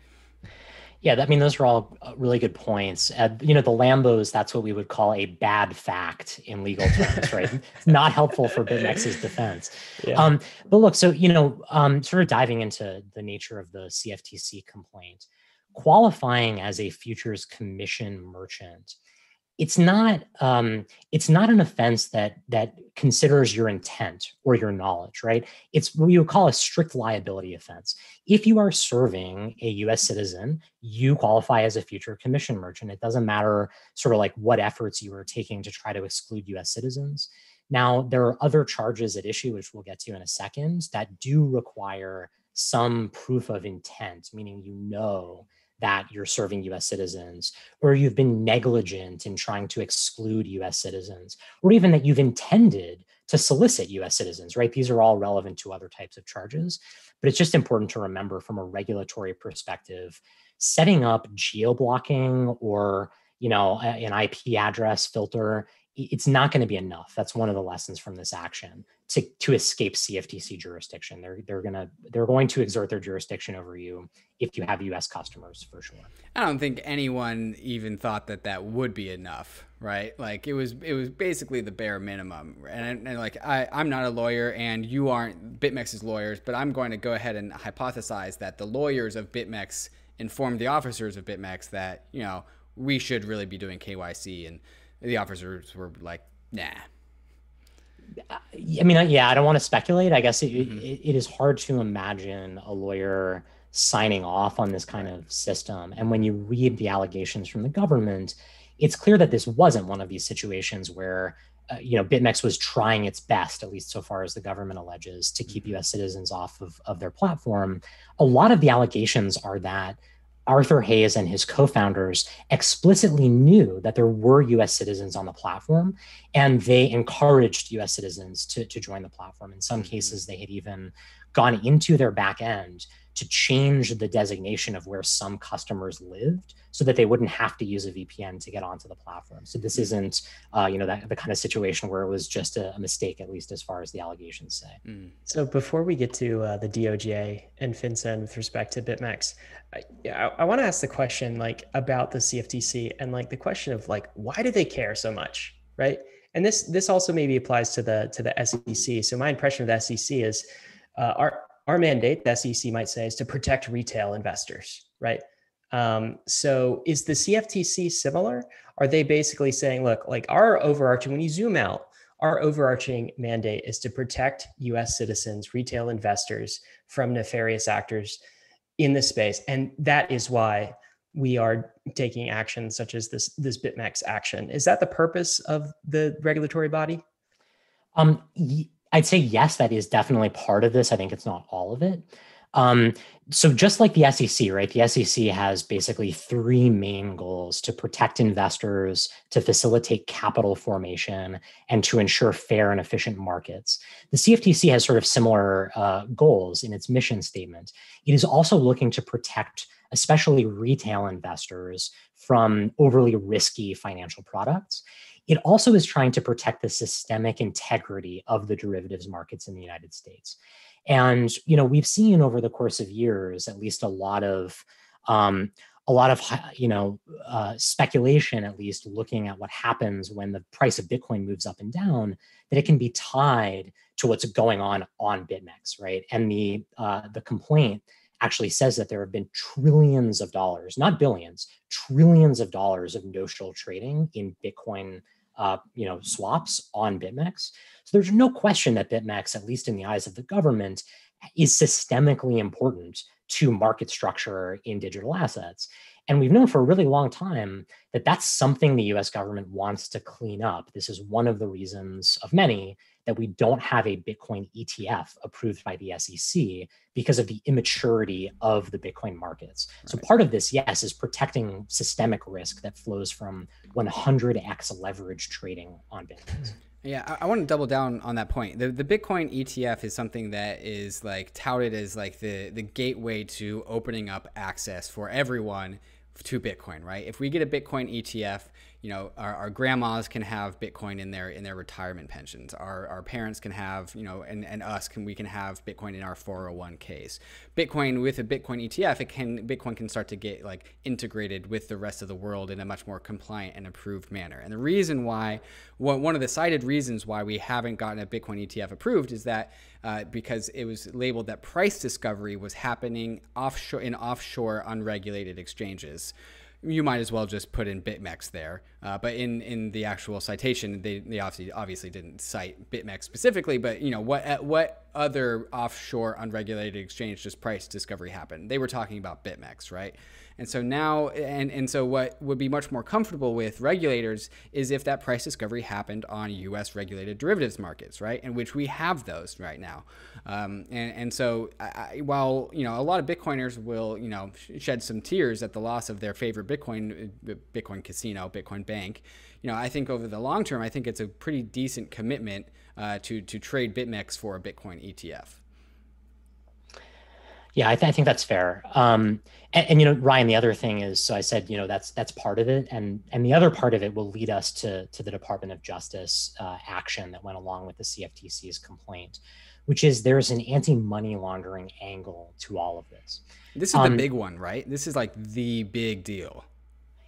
C: Yeah, I mean, those are all uh, really good points. Uh, you know, the Lambos, that's what we would call a bad fact in legal terms, right? It's not helpful for BitMEX's defense. Yeah. Um, but look, so, you know, um, sort of diving into the nature of the CFTC complaint, qualifying as a futures commission merchant it's not um, it's not an offense that that considers your intent or your knowledge right it's what you would call a strict liability offense if you are serving a us citizen you qualify as a future commission merchant. It doesn't matter sort of like what efforts you are taking to try to exclude us citizens. Now there are other charges at issue which we'll get to in a second that do require some proof of intent meaning you know that you're serving US citizens, or you've been negligent in trying to exclude US citizens, or even that you've intended to solicit US citizens, right? These are all relevant to other types of charges. But it's just important to remember from a regulatory perspective, setting up geo blocking or you know an IP address filter it's not going to be enough. That's one of the lessons from this action to, to escape CFTC jurisdiction. They're they're gonna they're going to exert their jurisdiction over you if you have U.S. customers for sure.
A: I don't think anyone even thought that that would be enough, right? Like it was it was basically the bare minimum. And, and like I I'm not a lawyer and you aren't BitMEX's lawyers, but I'm going to go ahead and hypothesize that the lawyers of BitMEX informed the officers of BitMEX that you know we should really be doing KYC and the officers were like, nah.
C: I mean, yeah, I don't want to speculate. I guess it, mm-hmm. it, it is hard to imagine a lawyer signing off on this kind of system. And when you read the allegations from the government, it's clear that this wasn't one of these situations where uh, you know BitMEX was trying its best, at least so far as the government alleges, to keep mm-hmm. U.S. citizens off of, of their platform. A lot of the allegations are that Arthur Hayes and his co founders explicitly knew that there were US citizens on the platform, and they encouraged US citizens to, to join the platform. In some mm-hmm. cases, they had even gone into their back end to change the designation of where some customers lived so that they wouldn't have to use a VPN to get onto the platform. So this isn't, uh, you know, that the kind of situation where it was just a, a mistake, at least as far as the allegations say. Mm.
B: So before we get to uh, the DOJ and FinCEN with respect to BitMEX, I, I, I want to ask the question like about the CFTC and like the question of like why do they care so much, right? And this this also maybe applies to the to the SEC. So my impression of the SEC is uh, our our mandate, the SEC might say, is to protect retail investors, right? Um, so is the CFTC similar? Are they basically saying, look, like our overarching, when you zoom out, our overarching mandate is to protect US citizens, retail investors from nefarious actors in this space. And that is why we are taking action such as this this BitMEX action. Is that the purpose of the regulatory body?
C: Um, I'd say yes, that is definitely part of this. I think it's not all of it. Um, so just like the SEC, right? The SEC has basically three main goals to protect investors, to facilitate capital formation, and to ensure fair and efficient markets. The CFTC has sort of similar uh, goals in its mission statement. It is also looking to protect especially retail investors from overly risky financial products. It also is trying to protect the systemic integrity of the derivatives markets in the United States. And you know, we've seen over the course of years, at least a lot of um, a lot of you know uh, speculation, at least looking at what happens when the price of Bitcoin moves up and down, that it can be tied to what's going on on BitMEX, right? And the uh, the complaint actually says that there have been trillions of dollars, not billions, trillions of dollars of notional trading in Bitcoin uh, you know, swaps on BitMEX. So there's no question that BitMEX, at least in the eyes of the government, is systemically important to market structure in digital assets. And we've known for a really long time that that's something the US government wants to clean up. This is one of the reasons of many that we don't have a Bitcoin ETF approved by the SEC because of the immaturity of the Bitcoin markets. Right. So part of this, yes, is protecting systemic risk that flows from 100x leverage trading on Bitcoin.
A: Yeah, I, I, want to double down on that point. The the Bitcoin ETF is something that is like touted as like the the gateway to opening up access for everyone to Bitcoin, right? If we get a Bitcoin ETF, you know, our, our grandmas can have Bitcoin in their in their retirement pensions. Our, our parents can have, you know, and, and us can we can have Bitcoin in our 401ks. Bitcoin with a Bitcoin ETF, it can Bitcoin can start to get like integrated with the rest of the world in a much more compliant and approved manner. And the reason why, one of the cited reasons why we haven't gotten a Bitcoin ETF approved is that uh, because it was labeled that price discovery was happening offshore in offshore unregulated exchanges you might as well just put in BitMEX there. Uh, but in, in the actual citation, they, they obviously obviously didn't cite BitMEX specifically. But you know what what other offshore unregulated exchange does price discovery happen? They were talking about BitMEX, right? And so now, and, and so what would be much more comfortable with regulators is if that price discovery happened on US regulated derivatives markets, right? In which we have those right now. Um, and, and so I, while, you know, a lot of Bitcoiners will, you know, shed some tears at the loss of their favorite Bitcoin, uh, Bitcoin casino, Bitcoin bank, you know, I think over the long term, I think it's a pretty decent commitment uh, to, to trade BitMEX for a Bitcoin ETF.
C: Yeah, I, th- I think that's fair. Um, and, and, you know, Ryan, the other thing is, so I said, you know, that's that's part of it, and and the other part of it will lead us to to the Department of Justice uh, action that went along with the CFTC's complaint, which is there's an anti-money laundering angle to all of this.
A: This is um, the big one, right? This is like the big deal.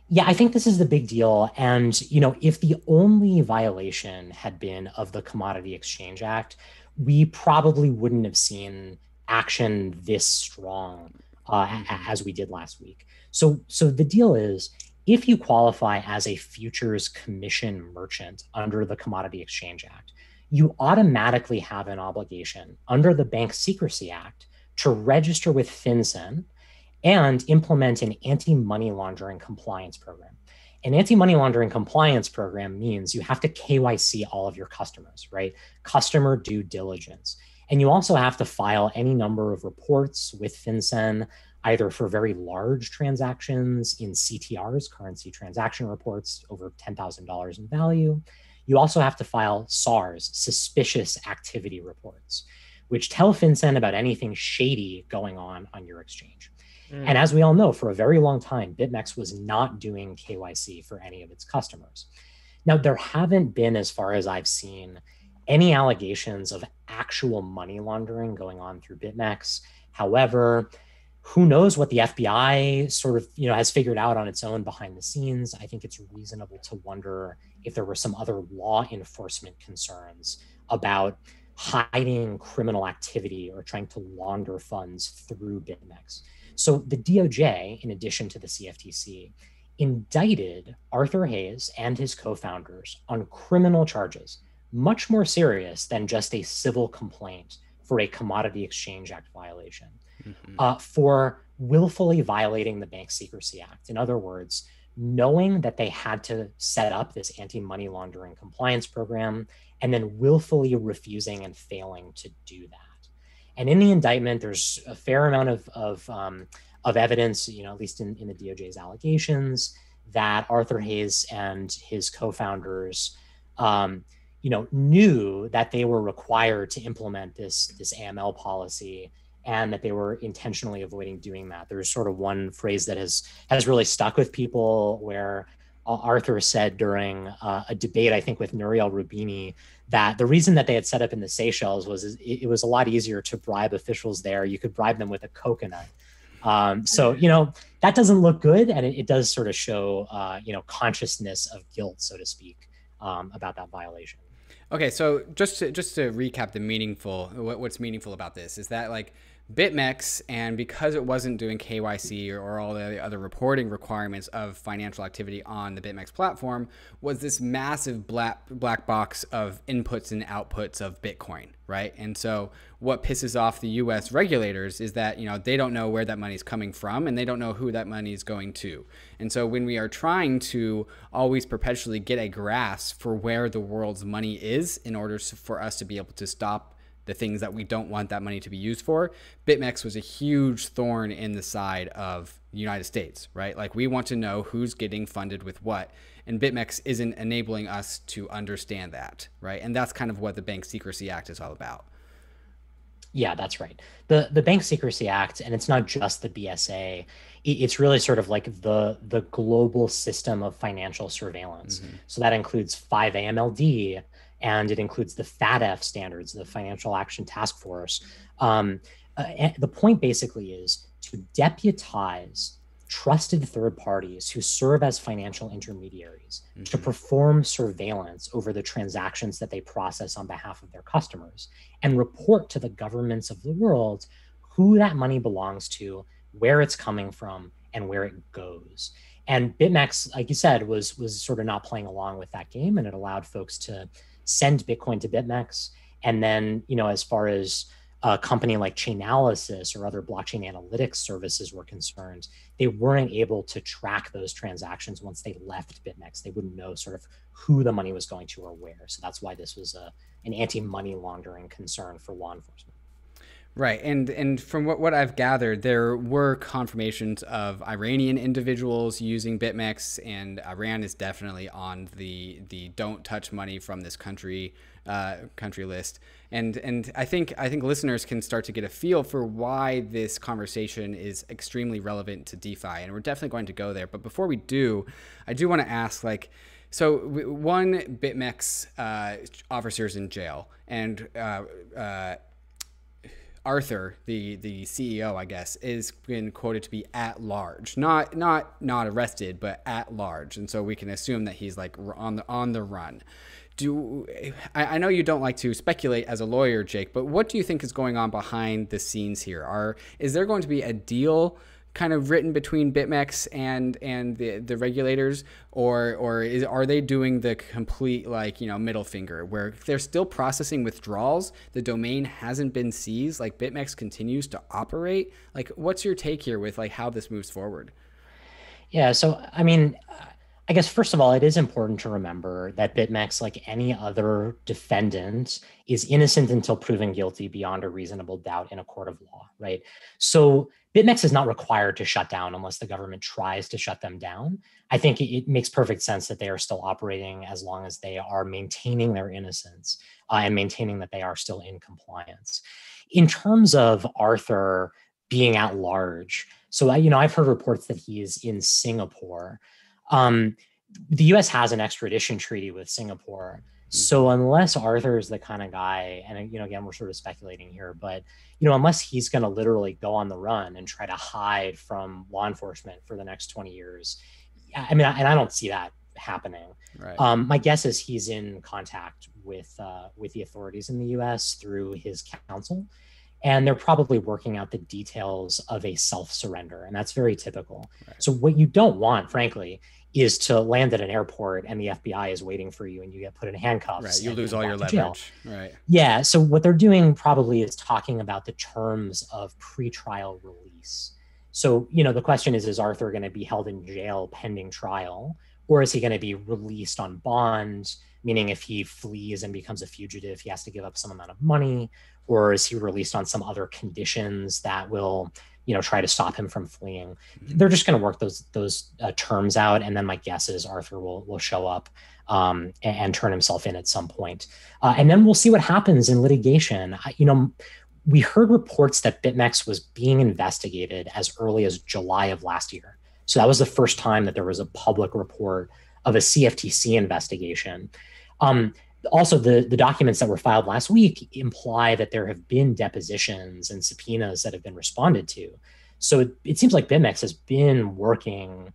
C: Yeah, I think this is the big deal. And, you know, if the only violation had been of the Commodity Exchange Act, we probably wouldn't have seen action this strong uh, mm-hmm. as we did last week. So, so the deal is, if you qualify as a futures commission merchant under the Commodity Exchange Act, you automatically have an obligation under the Bank Secrecy Act to register with FinCEN and implement an anti money laundering compliance program. An anti money laundering compliance program means you have to KYC all of your customers, right? Customer due diligence. And you also have to file any number of reports with FinCEN, either for very large transactions in CTRs, currency transaction reports over $10,000 in value. You also have to file SARs, suspicious activity reports, which tell FinCEN about anything shady going on on your exchange. Mm. And as we all know, for a very long time, BitMEX was not doing KYC for any of its customers. Now, there haven't been, as far as I've seen, any allegations of actual money laundering going on through BitMEX. However, who knows what the FBI sort of you know has figured out on its own behind the scenes. I think it's reasonable to wonder if there were some other law enforcement concerns about hiding criminal activity or trying to launder funds through BitMEX. So the DOJ, in addition to the CFTC, indicted Arthur Hayes and his co-founders on criminal charges much more serious than just a civil complaint for a Commodity Exchange Act violation, mm-hmm. uh, for willfully violating the Bank Secrecy Act. In other words, knowing that they had to set up this anti money laundering compliance program and then willfully refusing and failing to do that. And in the indictment, there's a fair amount of, of, um, of evidence, you know, at least in, in the DOJ's allegations, that Arthur Hayes and his co founders. Um, you know, knew that they were required to implement this this AML policy and that they were intentionally avoiding doing that. There's sort of one phrase that has has really stuck with people where Arthur said during uh, a debate, I think with Nouriel Rubini, that the reason that they had set up in the Seychelles was it, it was a lot easier to bribe officials there. You could bribe them with a coconut. Um, so you know that doesn't look good, and it, it does sort of show uh, you know consciousness of guilt, so to speak, um, about that violation.
A: Okay, so just to, just to recap the meaningful, what, what's meaningful about this is that like BitMEX, and because it wasn't doing KYC or, or, all the other reporting requirements of financial activity on the BitMEX platform, was this massive black, black box of inputs and outputs of Bitcoin, right? And so, what pisses off the US regulators is that, you know, they don't know where that money is coming from and they don't know who that money is going to. And so, when we are trying to always perpetually get a grasp for where the world's money is in order for us to be able to stop the things that we don't want that money to be used for, BitMEX was a huge thorn in the side of the United States, right? Like we want to know who's getting funded with what. And BitMEX isn't enabling us to understand that, right? And that's kind of what the Bank Secrecy Act is all about.
C: Yeah, that's right. The the Bank Secrecy Act, and it's not just the BSA. It's really sort of like the the global system of financial surveillance. Mm-hmm. So that includes 5AMLD, and it includes the FATF standards, the Financial Action Task Force. Um, uh, the point basically is to deputize trusted third parties who serve as financial intermediaries mm-hmm. to perform surveillance over the transactions that they process on behalf of their customers and report to the governments of the world who that money belongs to, where it's coming from, and where it goes. And BitMEX, like you said, was was sort of not playing along with that game, and it allowed folks to send Bitcoin to BitMEX. And then, you know, as far as a company like Chainalysis or other blockchain analytics services were concerned, they weren't able to track those transactions once they left BitMEX. They wouldn't know sort of who the money was going to or where. So that's why this was a, an anti-money laundering concern for law enforcement.
A: Right, and and from what, what I've gathered, there were confirmations of Iranian individuals using BitMEX, and Iran is definitely on the the don't touch money from this country uh, country list. And and I think I think listeners can start to get a feel for why this conversation is extremely relevant to DeFi, and we're definitely going to go there. But before we do, I do want to ask like. So one BitMEX uh, officers in jail, and uh, uh Arthur, the the CEO, I guess, is been quoted to be at large, not not not arrested, but at large, and so we can assume that he's like on the on the run. Do I, I know you don't like to speculate as a lawyer, Jake, but what do you think is going on behind the scenes here? Are is there going to be a deal kind of written between BitMEX and and the the regulators, or or is, are they doing the complete like you know middle finger where they're still processing withdrawals? The domain hasn't been seized. Like BitMEX continues to operate. Like, what's your take here with like how this moves forward?
C: Yeah, so I mean, I guess first of all, it is important to remember that BitMEX, like any other defendant, is innocent until proven guilty beyond a reasonable doubt in a court of law, right? So BitMEX is not required to shut down unless the government tries to shut them down. I think it, makes perfect sense that they are still operating as long as they are maintaining their innocence uh, and maintaining that they are still in compliance. In terms of Arthur being at large, so I, you know, I've heard reports that he is in Singapore. Um, the U.S. has an extradition treaty with Singapore. So unless Arthur is the kind of guy, and you know, again, we're sort of speculating here, but you know, unless he's going to literally go on the run and try to hide from law enforcement for the next 20 years, I mean, and I don't see that happening. Right. Um, my guess is he's in contact with uh, with the authorities in the U.S. through his counsel, and they're probably working out the details of a self surrender, and that's very typical. Right. So what you don't want, frankly, is to land at an airport and the FBI is waiting for you and you get put in handcuffs.
A: Right. You lose all your leverage. Right.
C: Yeah. So what they're doing probably is talking about the terms of pretrial release. So, you know, the question is, is Arthur going to be held in jail pending trial or is he going to be released on bond? Meaning if he flees and becomes a fugitive, he has to give up some amount of money or is he released on some other conditions that will you know try to stop him from fleeing. Mm-hmm. they're just going to work those those uh, terms out and then my guess is arthur will will show up um, and, and, turn himself in at some point. Uh, and then we'll see what happens in litigation. I, you know we heard reports that bitmex was being investigated as early as july of last year. So that was the first time that there was a public report of a cftc investigation. Um, also the, the documents that were filed last week imply that there have been depositions and subpoenas that have been responded to. So it, it seems like bitmex has been working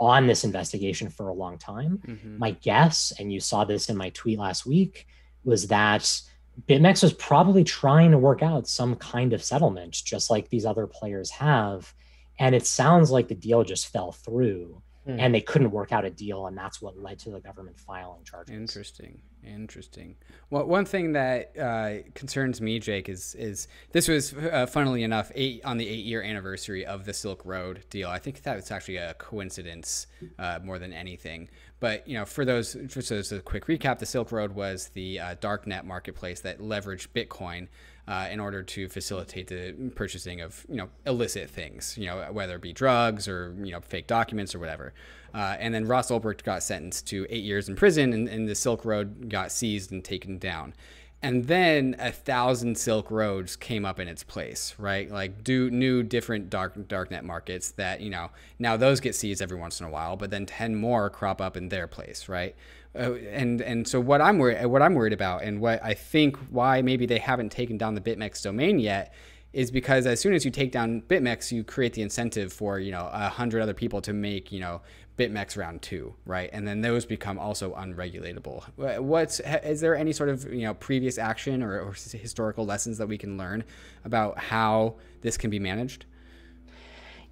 C: on this investigation for a long time. Mm-hmm. my guess and you saw this in my tweet last week was that bitmex was probably trying to work out some kind of settlement just like these other players have. And it sounds like the deal just fell through mm. and they couldn't work out a deal, and that's what led to the government filing charges.
A: Interesting, interesting. Well, one thing that uh, concerns me, Jake, is is this was, uh, funnily enough, eight on the eight year anniversary of the Silk Road deal. I think that was actually a coincidence uh, more than anything. But you know, for those, just as a quick recap, the Silk Road was the uh, darknet marketplace that leveraged Bitcoin uh, in order to facilitate the purchasing of you know illicit things, you know whether it be drugs or you know fake documents or whatever. Uh, and then Ross Ulbricht got sentenced to eight years in prison, and, and the Silk Road got seized and taken down. And then a thousand silk roads came up in its place right? Like do new different dark darknet markets that you know now those get seized every once in a while but then 10 more crop up in their place right uh, and and so what I'm worried what I'm worried about, and what I think why maybe they haven't taken down the BitMEX domain yet, is because as soon as you take down BitMEX, you create the incentive for you know a hundred other people to make you know BitMEX round two, right? And then those become also unregulatable. What's is there any sort of you know previous action or, or historical lessons that we can learn about how this can be managed?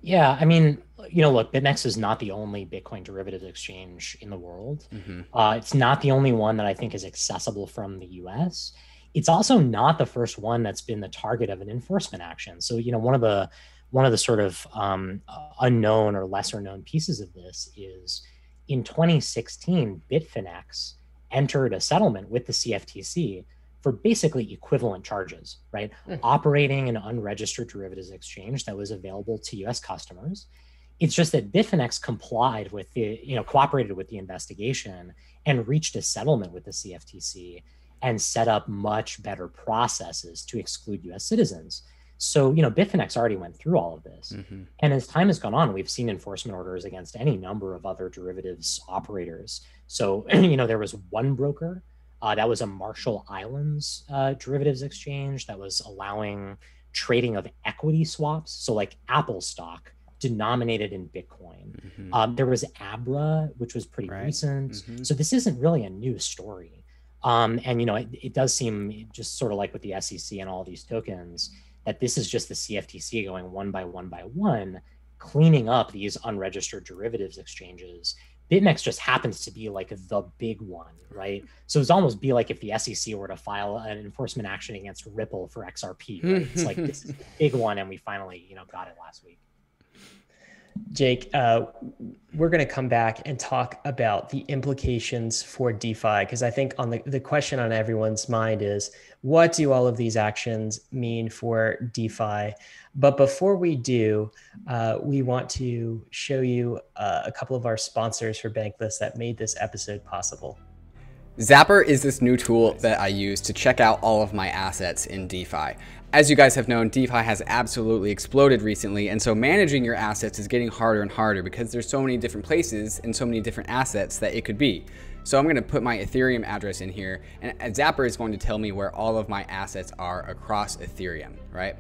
C: Yeah, I mean, you know, look, BitMEX is not the only Bitcoin derivatives exchange in the world. Mm-hmm. Uh, it's not the only one that I think is accessible from the US. it's also not the first one that's been the target of an enforcement action. So, you know, one of the one of the sort of um, unknown or lesser known pieces of this is in 2016, Bitfinex entered a settlement with the CFTC for basically equivalent charges, right? Mm-hmm. Operating an unregistered derivatives exchange that was available to US customers. It's just that Bitfinex complied with the, you know, cooperated with the investigation and reached a settlement with the CFTC and set up much better processes to exclude US citizens. So, you know, Bitfinex already went through all of this. Mm-hmm. And as time has gone on, we've seen enforcement orders against any number of other derivatives operators. So, you know, there was one broker uh, that was a Marshall Islands uh, derivatives exchange that was allowing trading of equity swaps. So, like Apple stock denominated in Bitcoin. Mm-hmm. Um, there was Abra, which was pretty right. recent. Mm-hmm. So, this isn't really a new story. Um, and, you know, it, it does seem just sort of like with the SEC and all these tokens that this is just the CFTC going one by one by one, cleaning up these unregistered derivatives exchanges. BitMEX just happens to be like the big one, right? So it's almost be like if the SEC were to file an enforcement action against Ripple for XRP. Right? it's like this is big one, and we finally, you know, got it last week.
B: Jake, uh, we're going to come back and talk about the implications for DeFi because I think on the, the question on everyone's mind is what do all of these actions mean for DeFi? But before we do, uh, we want to show you uh, a couple of our sponsors for Bankless that made this episode possible.
A: Zapper is this new tool that I use to check out all of my assets in DeFi. As you guys have known, DeFi has absolutely exploded recently, and so managing your assets is getting harder and harder because there's so many different places and so many different assets that it could be. So I'm going to put my Ethereum address in here, and Zapper is going to tell me where all of my assets are across Ethereum, right?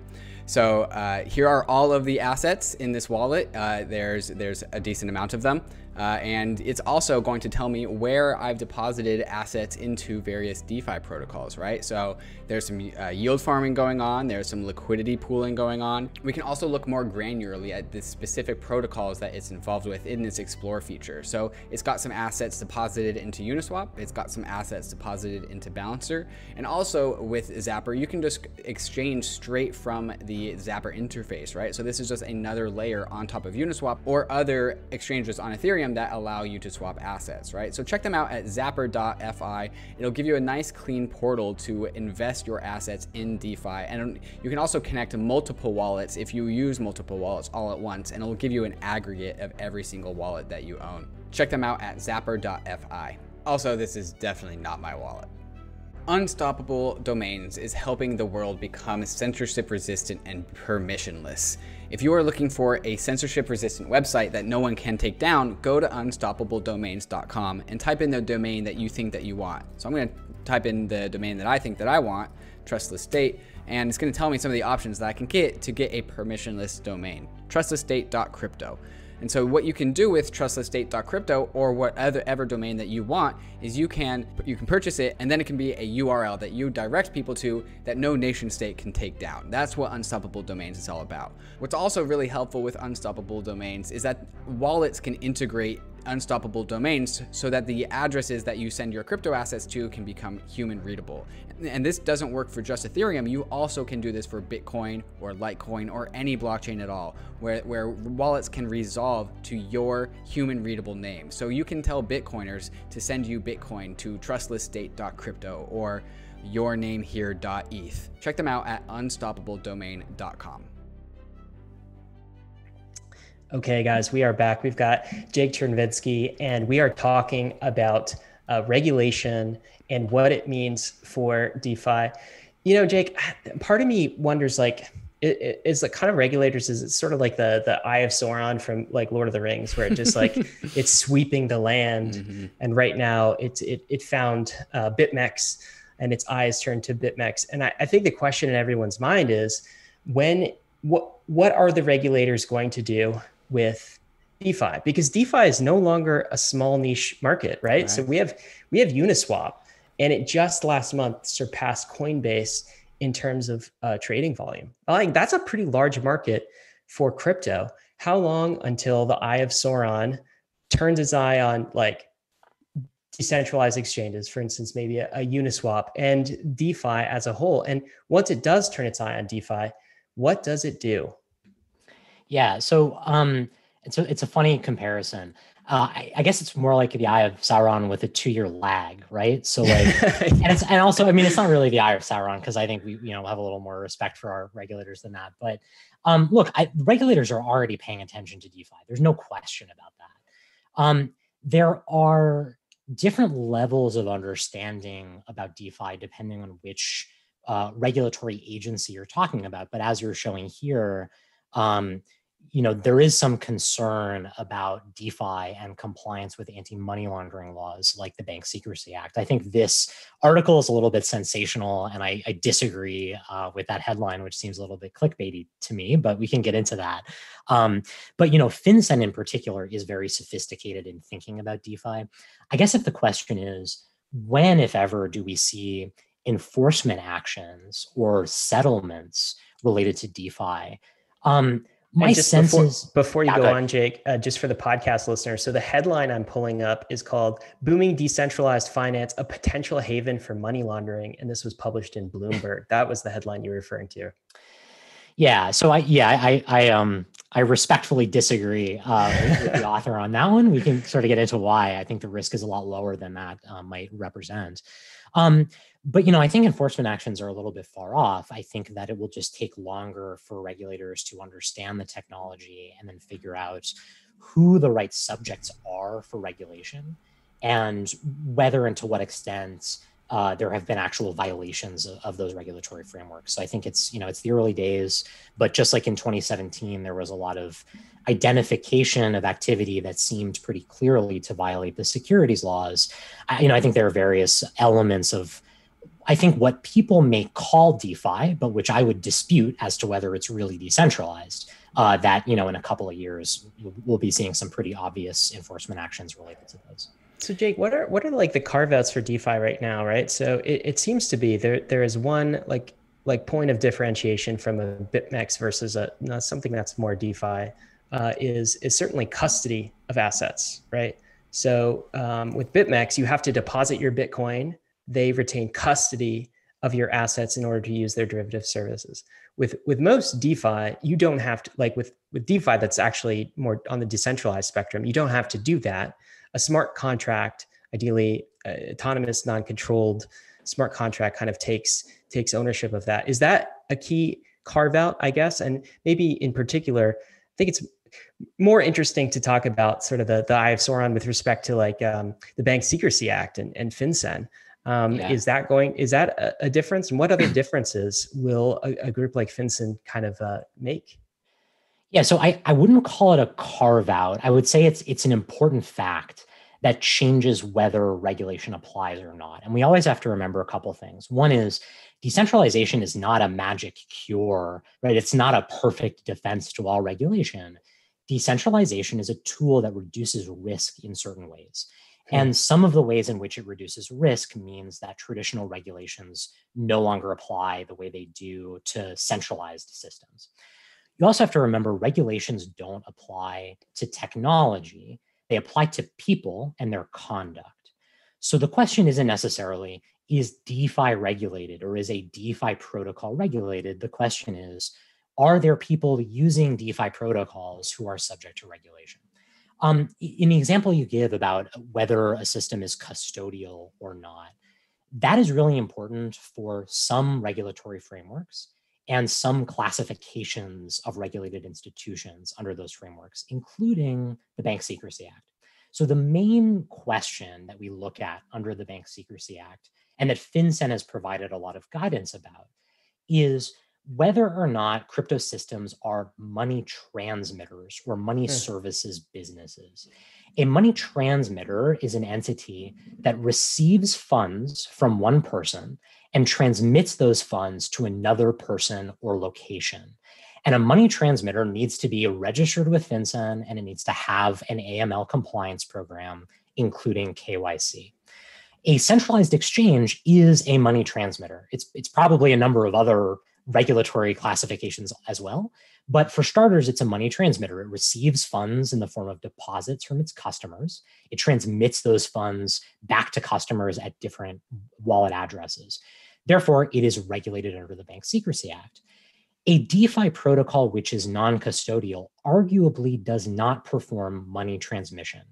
A: So uh, here are all of the assets in this wallet. Uh, there's there's a decent amount of them. Uh, and it's also going to tell me where I've deposited assets into various DeFi protocols, right? So there's some uh, yield farming going on, there's some liquidity pooling going on. We can also look more granularly at the specific protocols that it's involved with in this explore feature. So it's got some assets deposited into Uniswap, it's got some assets deposited into Balancer, and also with Zapper, you can just exchange straight from the Zapper interface, right? So this is just another layer on top of Uniswap or other exchanges on Ethereum Ethereum that allow you to swap assets, right? So check them out at zapper.fi. It'll give you a nice clean portal to invest your assets in DeFi. And you can also connect multiple wallets if you use multiple wallets all at once, and it'll give you an aggregate of every single wallet that you own. Check them out at zapper.fi. Also, this is definitely not my wallet. Unstoppable Domains is helping the world become censorship resistant and permissionless. If you are looking for a censorship resistant website that no one can take down, go to unstoppabledomains.com and type in the domain that you think that you want. So I'm going to type in the domain that I think that I want, trustless state, and it's going to tell me some of the options that I can get to get a permissionless domain, trustlessstate.crypto. And so what you can do with trustlessstate.crypto or whatever domain that you want is you can you can purchase it and then it can be a URL that you direct people to that no nation state can take down. That's what unstoppable domains is all about. What's also really helpful with unstoppable domains is that wallets can integrate unstoppable domains so that the addresses that you send your crypto assets to can become human readable. And this doesn't work for just Ethereum. You also can do this for Bitcoin or Litecoin or any blockchain at all, where, where wallets can resolve to your human readable name. So you can tell Bitcoiners to send you Bitcoin to trustlessstate.crypto or yournamehere.eth. Check them out at unstoppabledomain.com.
B: Okay, guys, we are back. We've got Jake Chervinsky, and we are talking about uh, regulation and what it means for DeFi. You know, Jake, part of me wonders like, is the kind of regulators is it sort of like the the eye of Sauron from like Lord of the Rings, where it just like it's sweeping the land, mm-hmm. and right now it's it it found uh, BitMEX and its eyes turned to BitMEX, and I, I think the question in everyone's mind is when what what are the regulators going to do with DeFi because DeFi is no longer a small niche market, right? right? So we have we have Uniswap, and it just last month surpassed Coinbase in terms of uh, trading volume. Like that's a pretty large market for crypto. How long until the eye of Sauron turns its eye on like decentralized exchanges, for instance, maybe a, a, Uniswap and DeFi as a whole. And once it does turn its eye on DeFi, what does it do?
C: Yeah, so um, it's a, it's a funny comparison. Uh, I, I, guess it's more like the eye of Sauron with a two-year lag, right? So like, and it's and also, I mean, it's not really the eye of Sauron because I think we you know have a little more respect for our regulators than that. But um, look, I, regulators are already paying attention to DeFi. There's no question about that. Um, there are different levels of understanding about DeFi depending on which uh, regulatory agency you're talking about. But as you're showing here, um, you know, there is some concern about DeFi and compliance with anti-money laundering laws like the Bank Secrecy Act. I think this article is a little bit sensational, and I, I disagree uh, with that headline, which seems a little bit clickbaity to me. But we can get into that. Um, but you know, FinCEN in particular is very sophisticated in thinking about DeFi. I guess if the question is, when, if ever, do we see enforcement actions or settlements related to DeFi? Um, my
B: just
C: sense
B: before,
C: is
B: before you yeah, go, on, Jake, uh, just for the podcast listeners. So the headline I'm pulling up is called "Booming Decentralized Finance: A Potential Haven for Money Laundering," and this was published in Bloomberg. that was the headline you were referring to.
C: Yeah. So I yeah I I um I respectfully disagree uh, with the author on that one. We can sort of get into why I think the risk is a lot lower than that uh, might represent. Um, but you know i think enforcement actions are a little bit far off i think that it will just take longer for regulators to understand the technology and then figure out who the right subjects are for regulation and whether and to what extent uh, there have been actual violations of, of, those regulatory frameworks. So I think it's you know it's the early days, but just like in 2017, there was a lot of identification of activity that seemed pretty clearly to violate the securities laws. I, you know I think there are various elements of I think what people may call DeFi, but which I would dispute as to whether it's really decentralized, uh, that you know in a couple of years we'll be seeing some pretty obvious enforcement actions related to those.
B: So Jake, what are what are like the carve outs for DeFi right now, right? So it, it seems to be there there is one like like point of differentiation from a BitMEX versus a something that's more DeFi uh, is is certainly custody of assets, right? So um, with BitMEX, you have to deposit your Bitcoin they retain custody of your assets in order to use their derivative services. With with most DeFi, you don't have to like with with DeFi that's actually more on the decentralized spectrum. You don't have to do that. A smart contract, ideally uh, autonomous, non-controlled smart contract, kind of takes takes ownership of that. Is that a key carve out? I guess, and maybe in particular, I think it's more interesting to talk about sort of the, the eye of Sauron with respect to like um, the Bank Secrecy Act and, and FinCEN. Um, yeah. Is that going? Is that a, a difference? And what other differences will a, a group like FinCEN kind of uh, make?
C: Yeah, so I, I wouldn't call it a carve out. I would say it's it's an important fact that changes whether regulation applies or not. And we always have to remember a couple things. One is decentralization is not a magic cure, right? It's not a perfect defense to all regulation. Decentralization is a tool that reduces risk in certain ways. Hmm. And some of the ways in which it reduces risk means that traditional regulations no longer apply the way they do to centralized systems. You also have to remember regulations don't apply to technology, they apply to people and their conduct. So the question isn't necessarily is DeFi regulated or is a DeFi protocol regulated? The question is are there people using DeFi protocols who are subject to regulation? Um, in the example you give about whether a system is custodial or not, that is really important for some regulatory frameworks and some classifications of regulated institutions under those frameworks, including the Bank Secrecy Act. So, the main question that we look at under the Bank Secrecy Act, and that FinCEN has provided a lot of guidance about, is whether or not crypto systems are money transmitters or money mm. services businesses. A money transmitter is an entity that receives funds from one person and transmits those funds to another person or location. And a money transmitter needs to be registered with FinCEN and it needs to have an AML compliance program, including KYC a centralized exchange is a money transmitter. It's, it's probably a number of other regulatory classifications as well. But for starters, it's a money transmitter. It receives funds in the form of deposits from its customers. It transmits those funds back to customers at different wallet addresses. Therefore, it is regulated under the Bank Secrecy Act. A DeFi protocol which is non custodial arguably does not perform money transmission.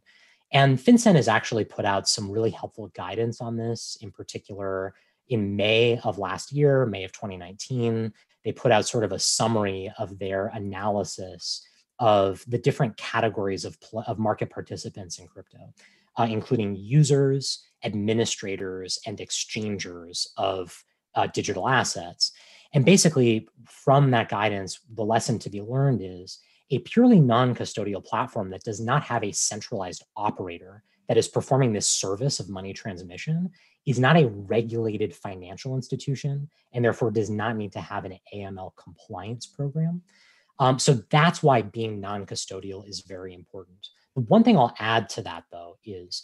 C: And FinCEN has actually put out some really helpful guidance on this, in particular in May of last year, May of 2019. They put out sort of a summary of their analysis of the different categories of, of market participants in crypto, uh, including users, administrators, and exchangers of uh, digital assets. And basically, from that guidance, the lesson to be learned is a purely non custodial platform that does not have a centralized operator that is performing this service of money transmission is not a regulated financial institution and therefore does not need to have an AML compliance program. Um, so that's why being non custodial is very important. The one thing I'll add to that, though, is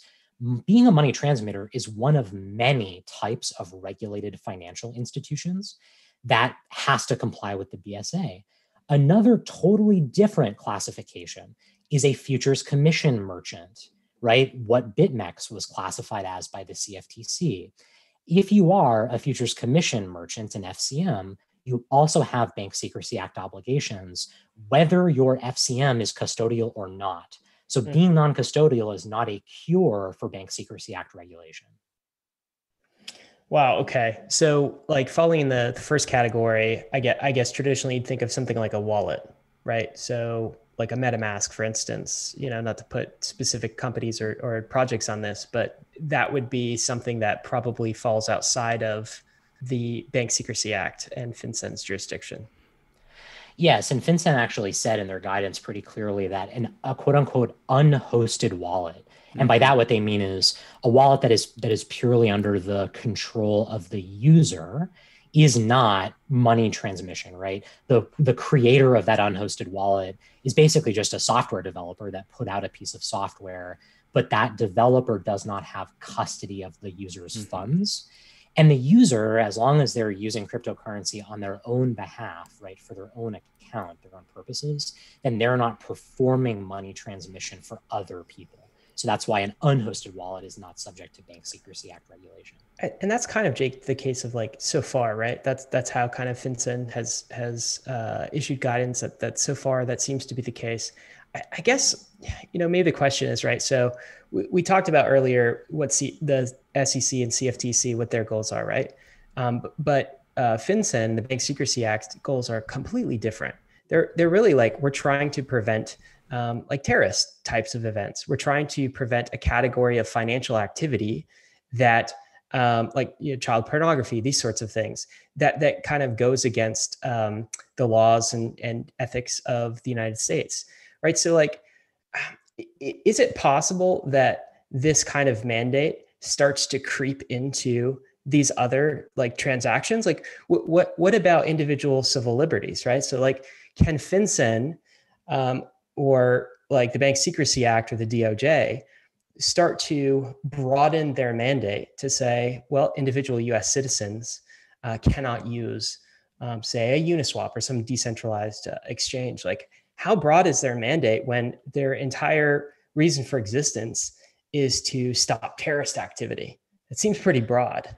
C: being a money transmitter is one of many types of regulated financial institutions that has to comply with the BSA. Another totally different classification is a futures commission merchant, right? What BitMEX was classified as by the CFTC. If you are a futures commission merchant in FCM, you also have Bank Secrecy Act obligations, whether your FCM is custodial or not. So hmm. being non custodial is not a cure for Bank Secrecy Act regulation.
B: Wow. Okay. So, like following the, the first category, I get, I guess traditionally you'd think of something like a wallet, right? So, like a MetaMask, for instance, you know, not to put specific companies or, or projects on this, but that would be something that probably falls outside of the Bank Secrecy Act and FinCEN's jurisdiction.
C: Yes, and FinCEN actually said in their guidance pretty clearly that an, a quote unquote unhosted wallet and by mm-hmm. that, what they mean is a wallet that is that is purely under the control of the user is not money transmission, right? The the creator of that unhosted wallet is basically just a software developer that put out a piece of software, but that developer does not have custody of the user's mm-hmm. funds. And the user, as long as they're using cryptocurrency on their own behalf, right, for their own account, their own purposes, then they're not performing money transmission for other people. So that's why an unhosted wallet is not subject to Bank Secrecy Act regulation.
B: And that's kind of Jake the case of like so far, right? That's that's how kind of FinCEN has has uh, issued guidance that that so far that seems to be the case. I, I guess you know maybe the question is right. So we, we talked about earlier what C, the SEC and CFTC what their goals are, right? Um, but uh, FinCEN, the Bank Secrecy Act goals are completely different. They're they're really like we're trying to prevent um, like terrorist types of events. We're trying to prevent a category of financial activity that, um, like you know, child pornography, these sorts of things, that that kind of goes against um, the laws and and ethics of the United States, right? So, like, is it possible that this kind of mandate starts to creep into these other like transactions? Like, what what what about individual civil liberties, right? So, like, can FinCEN um, or like the Bank Secrecy Act or the DOJ start to broaden their mandate to say, well, individual US citizens uh, cannot use, um, say, a Uniswap or some decentralized uh, exchange. Like, how broad is their mandate when their entire reason for existence is to stop terrorist activity? It seems pretty broad.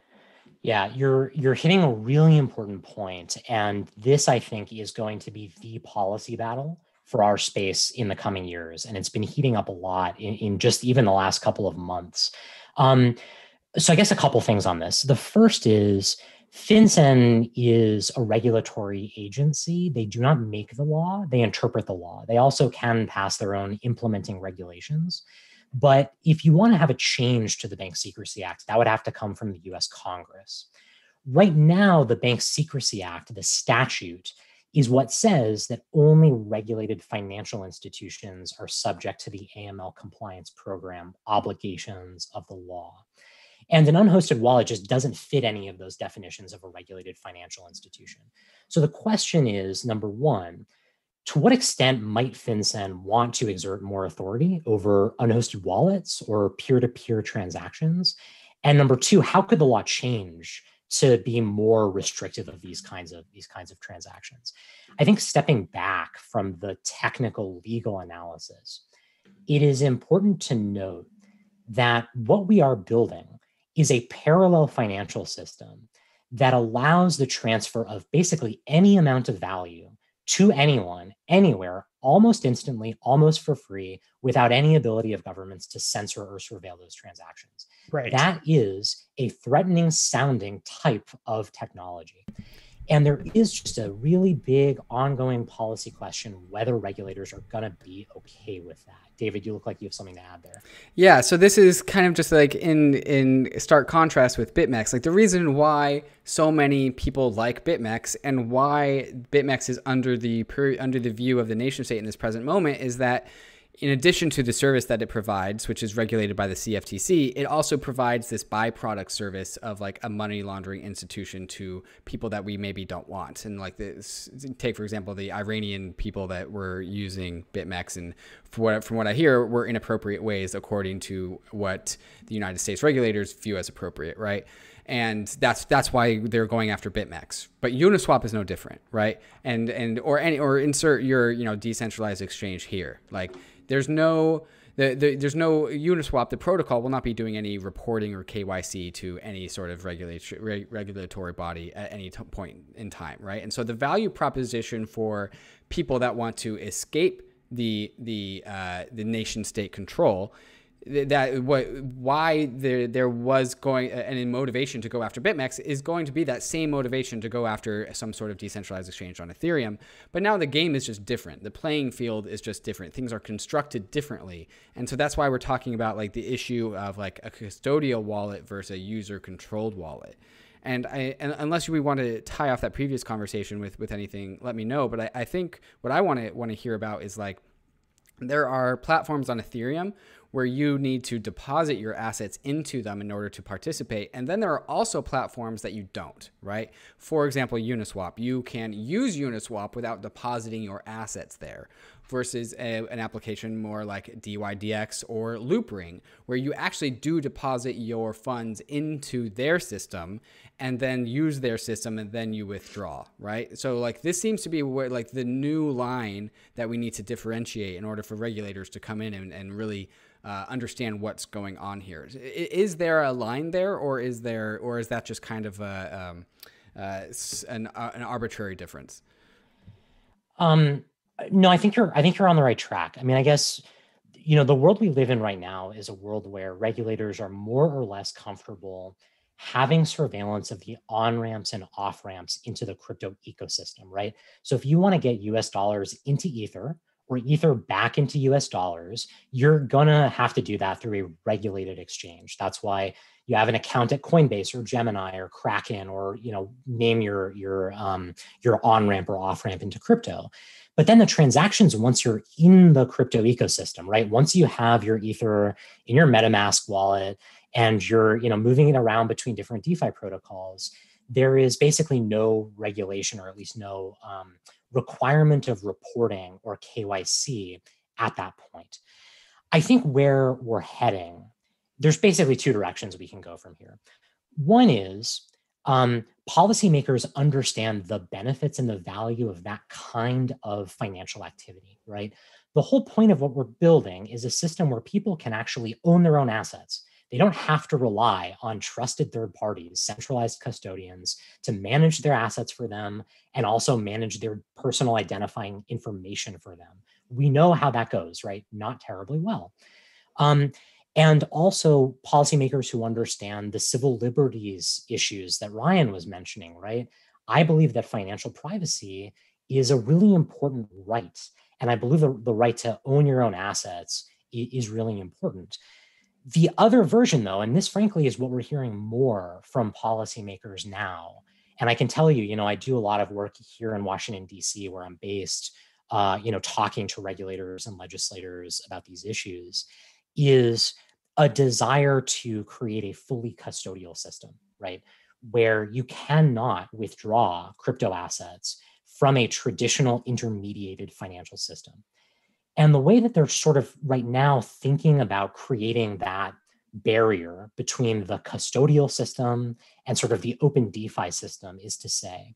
C: Yeah, you're you're hitting a really important point, and this I think is going to be the policy battle for our space in the coming years. And it's been heating up a lot in, in just even the last couple of months. Um, so I guess a couple things on this. The first is FinCEN is a regulatory agency. They do not make the law, they interpret the law. They also can pass their own implementing regulations. But if you want to have a change to the Bank Secrecy Act, that would have to come from the US Congress. Right now, the Bank Secrecy Act, the statute, is what says that only regulated financial institutions are subject to the AML compliance program obligations of the law. And an unhosted wallet just doesn't fit any of those definitions of a regulated financial institution. So the question is number one, to what extent might FinCEN want to exert more authority over unhosted wallets or peer to peer transactions? And number two, how could the law change to be more restrictive of these kinds of these kinds of transactions. I mm-hmm. think stepping back from the technical legal analysis, it is important to note that what we are building is a parallel financial system that allows the transfer of basically any amount of value to anyone, anywhere, almost instantly, almost for free, without any ability of governments to censor or surveil those transactions.
B: Right.
C: That is a threatening sounding type of technology. And there is just a really big ongoing policy question whether regulators are going to be okay with that. David, you look like you have something to add there.
A: Yeah, so this is kind of just like in in stark contrast with BitMEX. Like the reason why so many people like BitMEX and why BitMEX is under the under the view of the nation state in this present moment is that in addition to the service that it provides, which is regulated by the CFTC, it also provides this byproduct service of like a money laundering institution to people that we maybe don't want. And like this, take for example the Iranian people that were using BitMEX, and what, from what I hear, were inappropriate ways according to what the United States regulators view as appropriate, right? And that's that's why they're going after BitMEX. But Uniswap is no different, right? And and or any or insert your you know decentralized exchange here. Like there's no the, the, there's no Uniswap. The protocol will not be doing any reporting or KYC to any sort of regulatory regulatory body at any point in time, right? And so the value proposition for people that want to escape the the uh, the nation state control that what why there there was going an motivation to go after BitMEX is going to be that same motivation to go after some sort of decentralized exchange on Ethereum. But now the game is just different. The playing field is just different. Things are constructed differently, and so that's why we're talking about like the issue of like a custodial wallet versus a user controlled wallet. And, I, and unless we want to tie off that previous conversation with with anything, let me know. But I, I think what I want to want to hear about is like there are platforms on Ethereum where you need to deposit your assets into them in order to participate. And then there are also platforms that you don't, right? For example, Uniswap. You can use Uniswap without depositing your assets there versus a, an application more like DYDX or Loopring, where you actually do deposit your funds into their system and then use their system and then you withdraw, right? So like this seems to be where like the new line that we need to differentiate in order for regulators to come in and, and really uh, understand what's going on here. Is there a line there, or is there, or is that just kind of a, um, uh, an, uh, an arbitrary difference?
C: Um, no, I think you're. I think you're on the right track. I mean, I guess you know the world we live in right now is a world where regulators are more or less comfortable having surveillance of the on ramps and off ramps into the crypto ecosystem, right? So if you want to get US dollars into Ether, or Ether back into US dollars, you're gonna have to do that through a regulated exchange. That's why you have an account at Coinbase or Gemini or Kraken or you know name your your um, your on ramp or off ramp into crypto. But then the transactions once you're in the crypto ecosystem, right? Once you have your Ether in your MetaMask wallet and you're you know moving it around between different DeFi protocols, there is basically no regulation or at least no um, requirement of reporting or KYC at that point. I think where we're heading, there's basically two directions we can go from here. One is um, policymakers understand the benefits and the value of that kind of financial activity, right? The whole point of what we're building is a system where people can actually own their own assets they don't have to rely on trusted third parties, centralized custodians to manage their assets for them and also manage their personal identifying information for them. We know how that goes, right? Not terribly well. Um, and also policymakers who understand the civil liberties issues that Ryan was mentioning, right? I believe that financial privacy is a really important right. And I believe the, the right to own your own assets is really important. The other version, though, and this frankly is what we're hearing more from policymakers now. And I can tell you, you know, I do a lot of work here in Washington, D.C., where I'm based, uh, you know, talking to regulators and legislators about these issues, is a desire to create a fully custodial system, right? Where you cannot withdraw crypto assets from a traditional intermediated financial system. And the way that they're sort of right now thinking about creating that barrier between the custodial system and sort of the open DeFi system is to say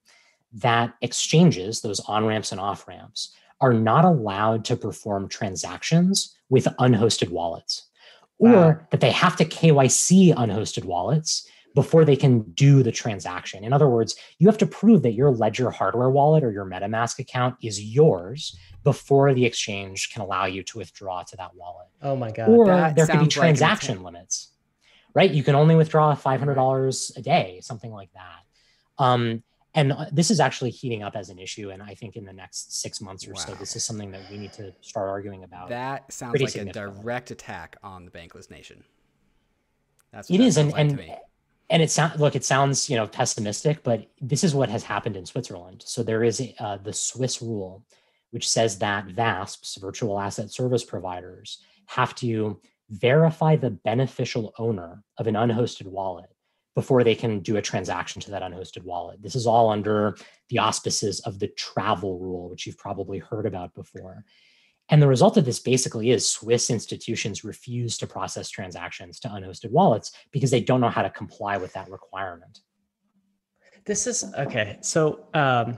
C: that exchanges, those on ramps and off ramps, are not allowed to perform transactions with unhosted wallets, or wow. that they have to KYC unhosted wallets before they can do the transaction. In other words, you have to prove that your Ledger hardware wallet or your MetaMask account is yours before the exchange can allow you to withdraw to that wallet.
B: Oh my God.
C: Or that there could be transaction like limits, right? You can only withdraw $500 a day, something like that. Um, and uh, this is actually heating up as an issue. And I think in the next six months or wow. so, this is something that we need to start arguing about.
A: That sounds like a direct attack on the bankless nation.
C: That's what it is, and like and and it sounds look, it sounds you know pessimistic, but this is what has happened in Switzerland. So there is uh, the Swiss rule, which says that VASPs, virtual asset service providers, have to verify the beneficial owner of an unhosted wallet before they can do a transaction to that unhosted wallet. This is all under the auspices of the travel rule, which you've probably heard about before. And the result of this basically is Swiss institutions refuse to process transactions to unhosted wallets because they don't know how to comply with that requirement.
B: This is okay. So, um,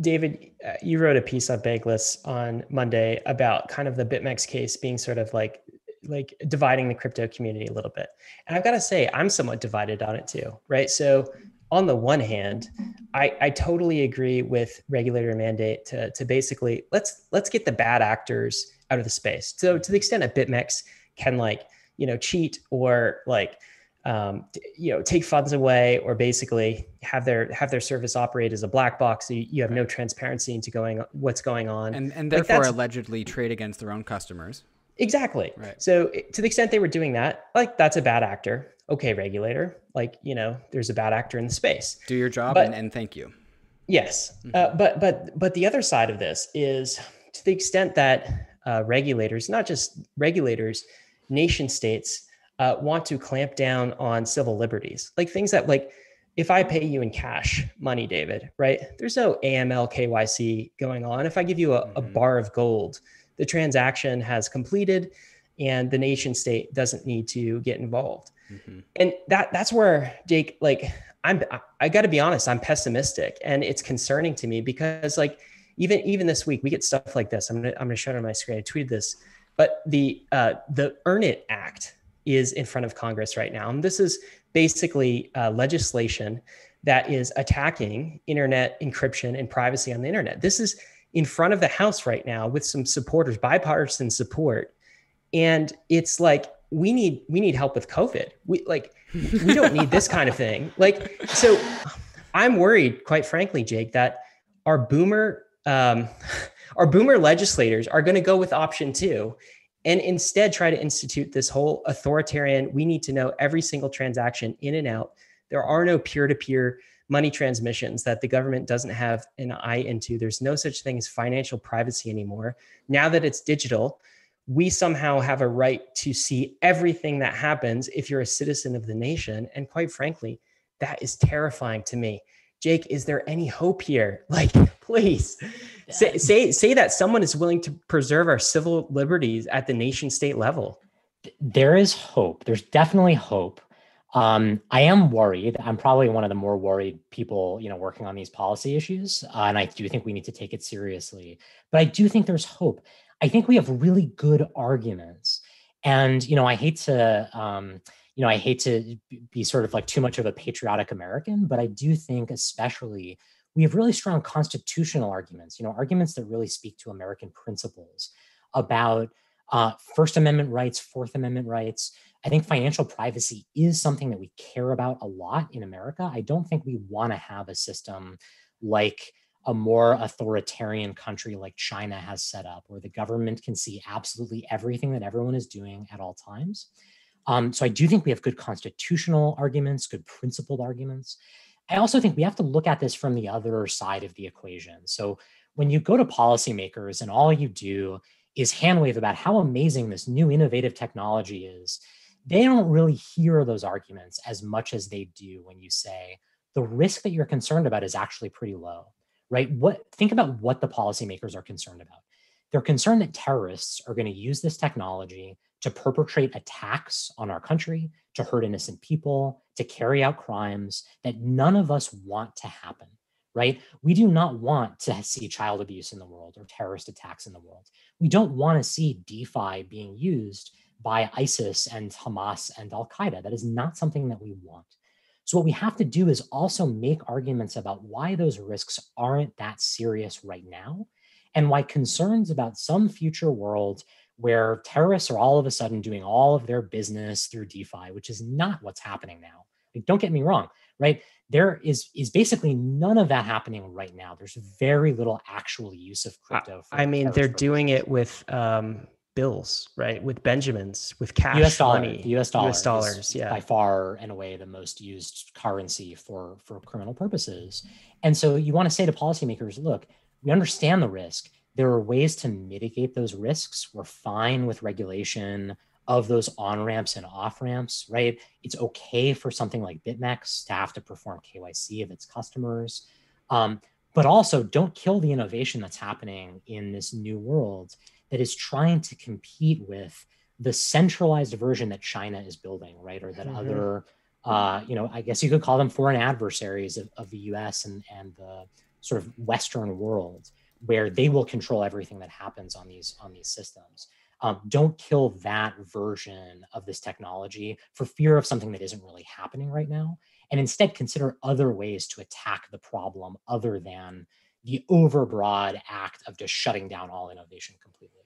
B: David, uh, you wrote a piece on Bankless on Monday about kind of the BitMEX case being sort of like like dividing the crypto community a little bit. And I've got to say, I'm somewhat divided on it too, right? So on the one hand, I, I totally agree with regulator mandate to, to basically let's let's get the bad actors out of the space. So to the extent that BitMEX can like, you know, cheat or like um, you know, take funds away or basically have their have their service operate as a black box. So you, you have no transparency into going what's going on,
A: and and therefore like allegedly trade against their own customers.
B: Exactly. Right. So to the extent they were doing that, like that's a bad actor. Okay, regulator. Like you know, there's a bad actor in the space.
A: Do your job but, and, and thank you.
B: Yes, mm-hmm. uh, but but but the other side of this is to the extent that uh, regulators, not just regulators, nation states uh, want to clamp down on civil liberties, like things that like if I pay you in cash money, David, right? There's no AML KYC going on. If I give you a, mm-hmm. a bar of gold the transaction has completed and the nation state doesn't need to get involved. Mm-hmm. And that that's where Jake like I'm I got to be honest, I'm pessimistic and it's concerning to me because like even even this week we get stuff like this. I'm going to I'm going to show it on my screen. I tweeted this. But the uh the Earn It Act is in front of Congress right now. And this is basically uh, legislation that is attacking internet encryption and privacy on the internet. This is in front of the House right now with some supporters, bipartisan support. And it's like, we need we need help with COVID. We like we don't need this kind of thing. Like, so I'm worried, quite frankly, Jake, that our boomer um, our boomer legislators are going to go with option two and instead try to institute this whole authoritarian we need to know every single transaction in and out there are no peer-to-peer money transmissions that the government doesn't have an eye into. There's no such thing as financial privacy anymore. Now that it's digital, we somehow have a right to see everything that happens if you're a citizen of the nation. And quite frankly, that is terrifying to me. Jake, is there any hope here? Like, please say, say, say that someone is willing to preserve our civil liberties at the nation state level.
C: There is hope. There's definitely hope. Um, I am worried. I'm probably one of the more worried people, you know, working on these policy issues, uh, and I do think we need to take it seriously. But I do think there's hope. I think we have really good arguments, and you know, I hate to, um, you know, I hate to be sort of like too much of a patriotic American, but I do think, especially, we have really strong constitutional arguments. You know, arguments that really speak to American principles about uh, First Amendment rights, Fourth Amendment rights. I think financial privacy is something that we care about a lot in America. I don't think we want to have a system like a more authoritarian country like China has set up, where the government can see absolutely everything that everyone is doing at all times. Um, so I do think we have good constitutional arguments, good principled arguments. I also think we have to look at this from the other side of the equation. So when you go to policymakers and all you do is handwave about how amazing this new innovative technology is, they don't really hear those arguments as much as they do when you say the risk that you're concerned about is actually pretty low, right? What think about what the policymakers are concerned about. They're concerned that terrorists are going to use this technology to perpetrate attacks on our country, to hurt innocent people, to carry out crimes that none of us want to happen, right? We do not want to see child abuse in the world or terrorist attacks in the world. We don't want to see DeFi being used by ISIS and Hamas and Al Qaeda. That is not something that we want. So, what we have to do is also make arguments about why those risks aren't that serious right now and why concerns about some future world where terrorists are all of a sudden doing all of their business through DeFi, which is not what's happening now. Like, don't get me wrong, right? There is is basically none of that happening right now. There's very little actual use of crypto.
B: I mean, they're doing it with um, bills, right? With Benjamins, with cash,
C: U.S. dollar,
B: money,
C: U.S. dollars,
B: U.S. dollars, yeah,
C: by far and away the most used currency for for criminal purposes. And so you want to say to policymakers, look, we understand the risk. There are ways to mitigate those risks. We're fine with regulation of those on ramps and off ramps, right? It's okay for something like BitMEX to have to perform KYC of its customers. Um, but also, don't kill the innovation that's happening in this new world that is trying to compete with the centralized version that China is building, right? Or that mm-hmm. other, uh, you know, I guess you could call them foreign adversaries of, of the US and, and the sort of Western world, where they will control everything that happens on these on these systems. Um, don't kill that version of this technology for fear of something that isn't really happening right now, and instead consider other ways to attack the problem other than the overbroad act of just shutting down all innovation completely.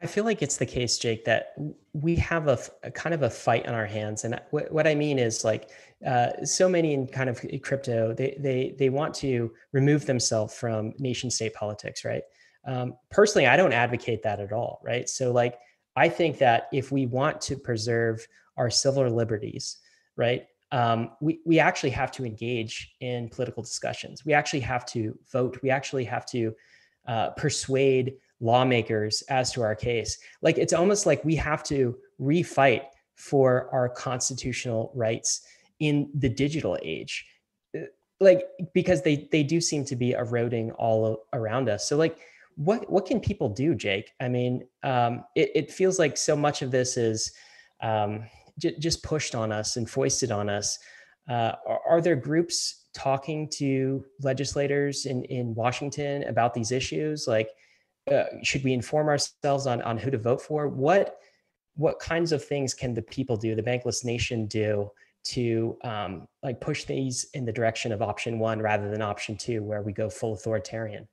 B: I feel like it's the case, Jake, that we have a, a kind of a fight on our hands, and what, I mean is like uh, so many in kind of crypto, they they they want to remove themselves from nation state politics, right? Um, personally, I don't advocate that at all, right? So like I think that if we want to preserve our civil liberties, right, um, we we actually have to engage in political discussions. We actually have to vote. We actually have to uh, persuade lawmakers as to our case. Like it's almost like we have to refight for our constitutional rights in the digital age. Uh, like because they they do seem to be eroding all around us. So like what what can people do, Jake? I mean, um, it, it feels like so much of this is um, j- just pushed on us and foisted on us. Uh, are, are, there groups talking to legislators in in Washington about these issues? Like, uh, should we inform ourselves on on who to vote for? What what kinds of things can the people do, the bankless nation do to um, like push these in the direction of option one rather than option two, where we go full authoritarian?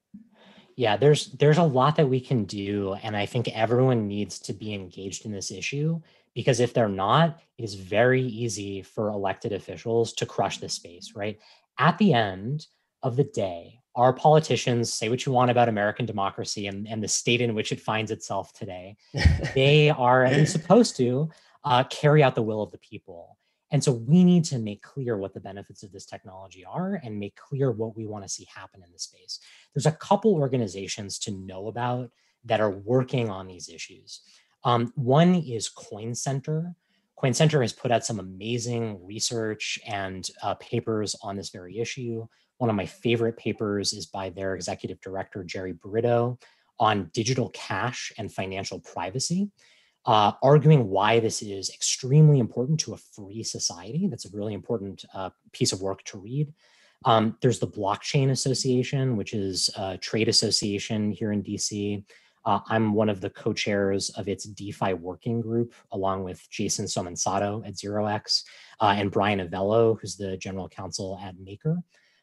C: Yeah, there's there's a lot that we can do, and I think everyone needs to be engaged in this issue because if they're not, it is very easy for elected officials to crush this space. Right at the end of the day, our politicians say what you want about American democracy and, and the state in which it finds itself today. they are supposed to uh, carry out the will of the people. And so we need to make clear what the benefits of this technology are and make clear what we want to see happen in the space. There's a couple organizations to know about that are working on these issues. Um, one is Coin Center. Coin Center has put out some amazing research and uh, papers on this very issue. One of my favorite papers is by their executive director, Jerry Brito, on digital cash and financial privacy, uh, arguing why this is extremely important to a free society. That's a really important uh, piece of work to read. Um, there's the Blockchain Association, which is a trade association here in DC. Uh, I'm one of the co-chairs of its DeFi working group, along with Jason Somensatto at ZeroX uh, and Brian Avello, who's the general counsel at Maker.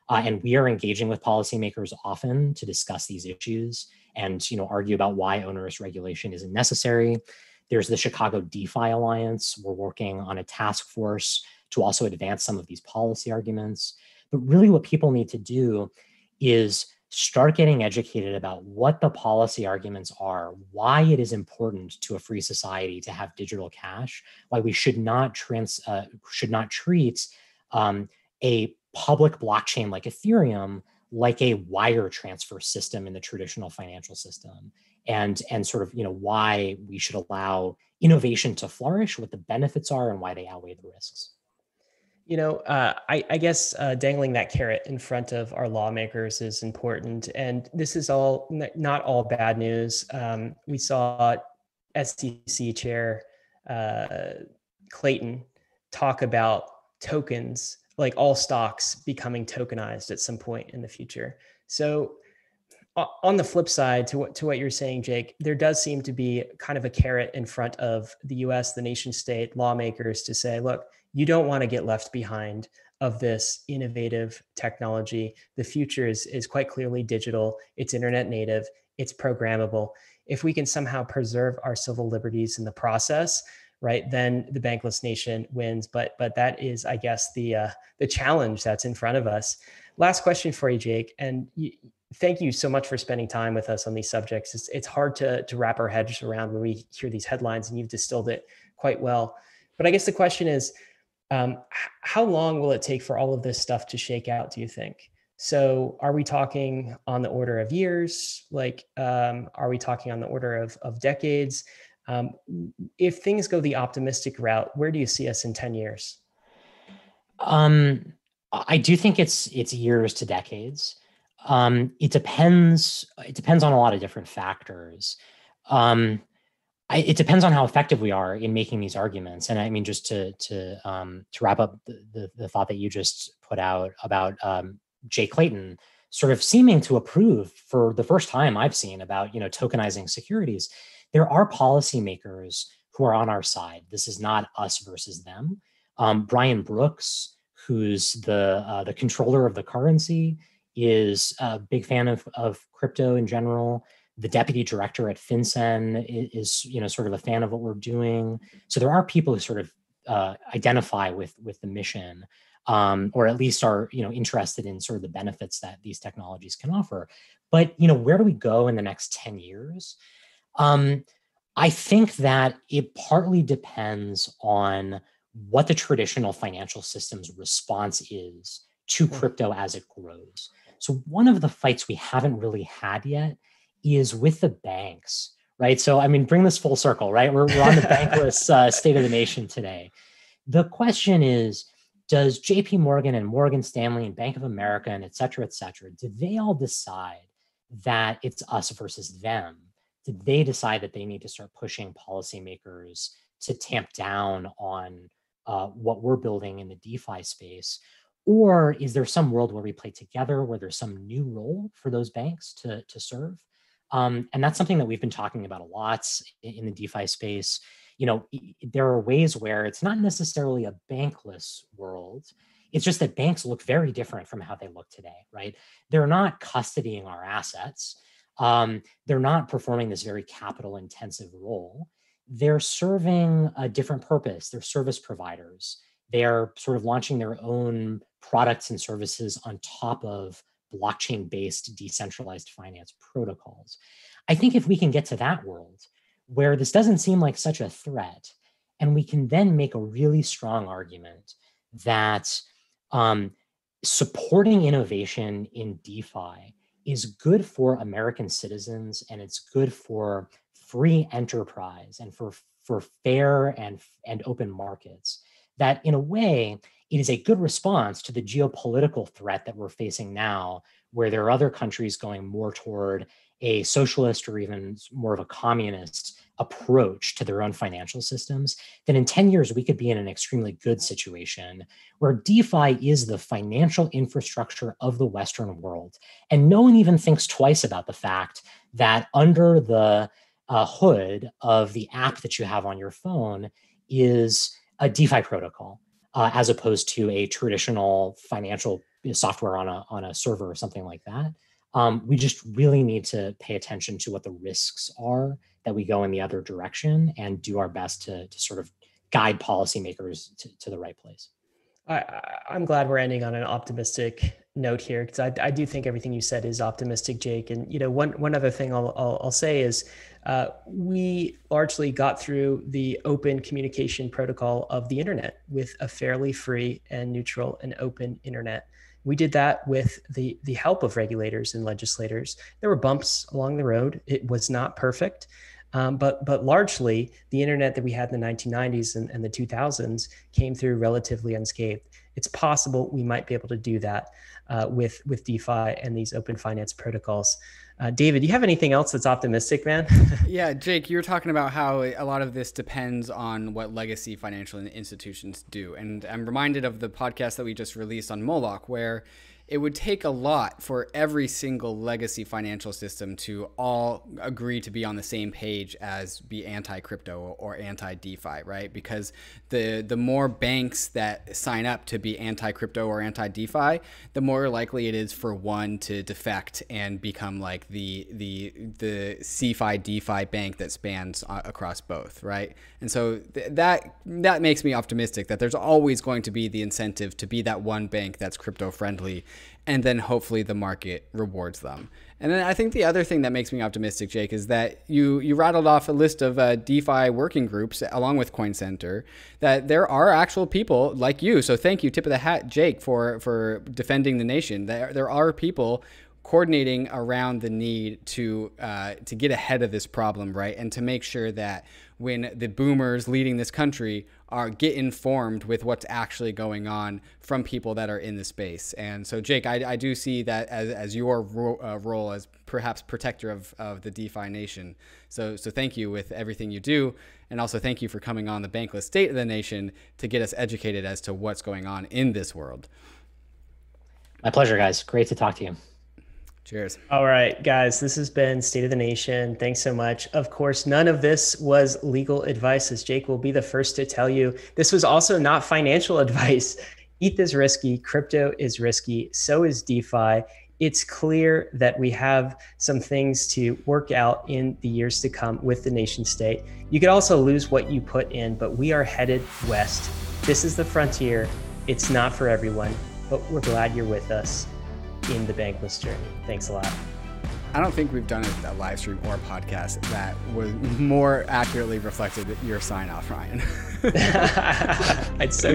C: Uh, and we are engaging with policymakers often to discuss these issues and you know argue about why onerous regulation isn't necessary. There's the Chicago DeFi Alliance. We're working on a task force to also advance some of these policy arguments. But really, what people need to do is start getting educated about what the policy arguments are, why it is important to a free society to have digital cash, why we should not trans uh, should not treat um, a public blockchain like Ethereum like a wire transfer system in the traditional financial system and and sort of you know why we should allow innovation to flourish what the benefits are and why they outweigh the risks
B: you know uh, I, I, guess uh, dangling that carrot in front of our lawmakers is important and this is all not all bad news um, we saw SEC chair uh, Clayton talk about tokens, like all stocks becoming tokenized at some point in the future. So on the flip side to what to what you're saying, Jake, there does seem to be kind of a carrot in front of the U.S., the nation state lawmakers to say, look, you don't want to get left behind of this innovative technology. The future is is quite clearly digital. It's internet native. It's programmable. If we can somehow preserve our civil liberties in the process, right, then the bankless nation wins. But but that is, I guess, the uh, the challenge that's in front of us. Last question for you, Jake, and. You, thank you so much for spending time with us on these subjects. It's, it's hard to, to wrap our heads around when we hear these headlines, and you've distilled it quite well. But I guess the question is, um, how long will it take for all of this stuff to shake out? Do you think? So, are we talking on the order of years? Like, um, are we talking on the order of of decades? Um, if things go the optimistic route, where do you see us in ten years?
C: Um, I do think it's it's years to decades. Um, it depends. It depends on a lot of different factors. Um, I, it depends on how effective we are in making these arguments. And I mean, just to to um, to wrap up the, the, the thought that you just put out about um, Jay Clayton, sort of seeming to approve for the first time I've seen about you know tokenizing securities. There are policymakers who are on our side. This is not us versus them. Um, Brian Brooks, who's the uh, the comptroller of the currency, is a big fan of, of crypto in general. The deputy director at FinCEN is, you know, sort of a fan of what we're doing. So there are people who sort of uh, identify with with the mission, um, or at least are, you know, interested in sort of the benefits that these technologies can offer. But you know, where do we go in the next ten years? Um, I think that it partly depends on what the traditional financial system's response is to hmm. crypto as it grows. So one of the fights we haven't really had yet is with the banks, right? So I mean, bring this full circle, right? We're, we're on the bankless uh, state of the nation today. The question is, does JP Morgan and Morgan Stanley and Bank of America and et cetera, et cetera, do they all decide that it's us versus them? Did they decide that they need to start pushing policymakers to tamp down on uh, what we're building in the DeFi space? Or is there some world where we play together, where there's some new role for those banks to, to serve? Um, and that's something that we've been talking about a lot in the DeFi space. You know, there are ways where it's not necessarily a bankless world. It's just that banks look very different from how they look today, right? They're not custodying our assets. Um, they're not performing this very capital intensive role. They're serving a different purpose. They're service providers. They're sort of launching their own products and services on top of blockchain based decentralized finance protocols. I think if we can get to that world where this doesn't seem like such a threat, and we can then make a really strong argument that um, supporting innovation in DeFi is good for American citizens and it's good for free enterprise and for, for fair and, and open markets. That in a way, it is a good response to the geopolitical threat that we're facing now, where there are other countries going more toward a socialist or even more of a communist approach to their own financial systems, then in 10 years, we could be in an extremely good situation where DeFi is the financial infrastructure of the Western world. And no one even thinks twice about the fact that under the uh, hood of the app that you have on your phone is a DeFi protocol uh, as opposed to a traditional financial software on a on a server or something like that. Um, we just really need to pay attention to what the risks are that we go in the other direction and do our best to, to sort of guide policymakers to, to the right place.
B: I, I'm glad we're ending on an optimistic note here because I, I do think everything you said is optimistic, Jake. And you know, one one other thing I'll I'll, I'll say is uh, we largely got through the open communication protocol of the internet with a fairly free and neutral and open internet. We did that with the the help of regulators and legislators. There were bumps along the road. It was not perfect. Um, but but largely, the internet that we had in the 1990s and, and the 2000s came through relatively unscathed. It's possible we might be able to do that uh, with with DeFi and these open finance protocols. Uh, David, do you have anything else that's optimistic, man?
A: yeah, Jake, you were talking about how a lot of this depends on what legacy financial institutions do. And I'm reminded of the podcast that we just released on Moloch, where it would take a lot for every single legacy financial system to all agree to be on the same page as be anti-crypto or anti-DeFi, right? Because the the more banks that sign up to be anti-crypto or anti-DeFi, the more likely it is for one to defect and become like the the the CeFi DeFi bank that spans uh, across both, right? And so th- that that makes me optimistic that there's always going to be the incentive to be that one bank that's crypto friendly and then hopefully the market rewards them. And then I think the other thing that makes me optimistic, Jake, is that you you rattled off a list of uh, DeFi working groups along with Coin Center. That there are actual people like you. So thank you, tip of the hat, Jake, for for defending the nation. There there are people coordinating around the need to uh, to get ahead of this problem, right, and to make sure that when the boomers leading this country are get informed with what's actually going on from people that are in the space. And so, Jake, I, I do see that as, as your ro- uh, role as perhaps protector of, of the DeFi nation. So, so thank you with everything you do. And also thank you for coming on the Bankless State of the Nation to get us educated as to what's going on in this world.
C: My pleasure, guys. Great to talk to you.
A: Cheers.
B: All right, guys, this has been State of the Nation. Thanks so much. Of course, none of this was legal advice, as Jake will be the first to tell you. This was also not financial advice. ETH is risky, crypto is risky, so is DeFi. It's clear that we have some things to work out in the years to come with the nation state. You could also lose what you put in, but we are headed west. This is the frontier. It's not for everyone, but we're glad you're with us in the bankless journey. Thanks a lot.
A: I don't think we've done a, live stream or a podcast that was more accurately reflected your sign off, Ryan.
B: I'd so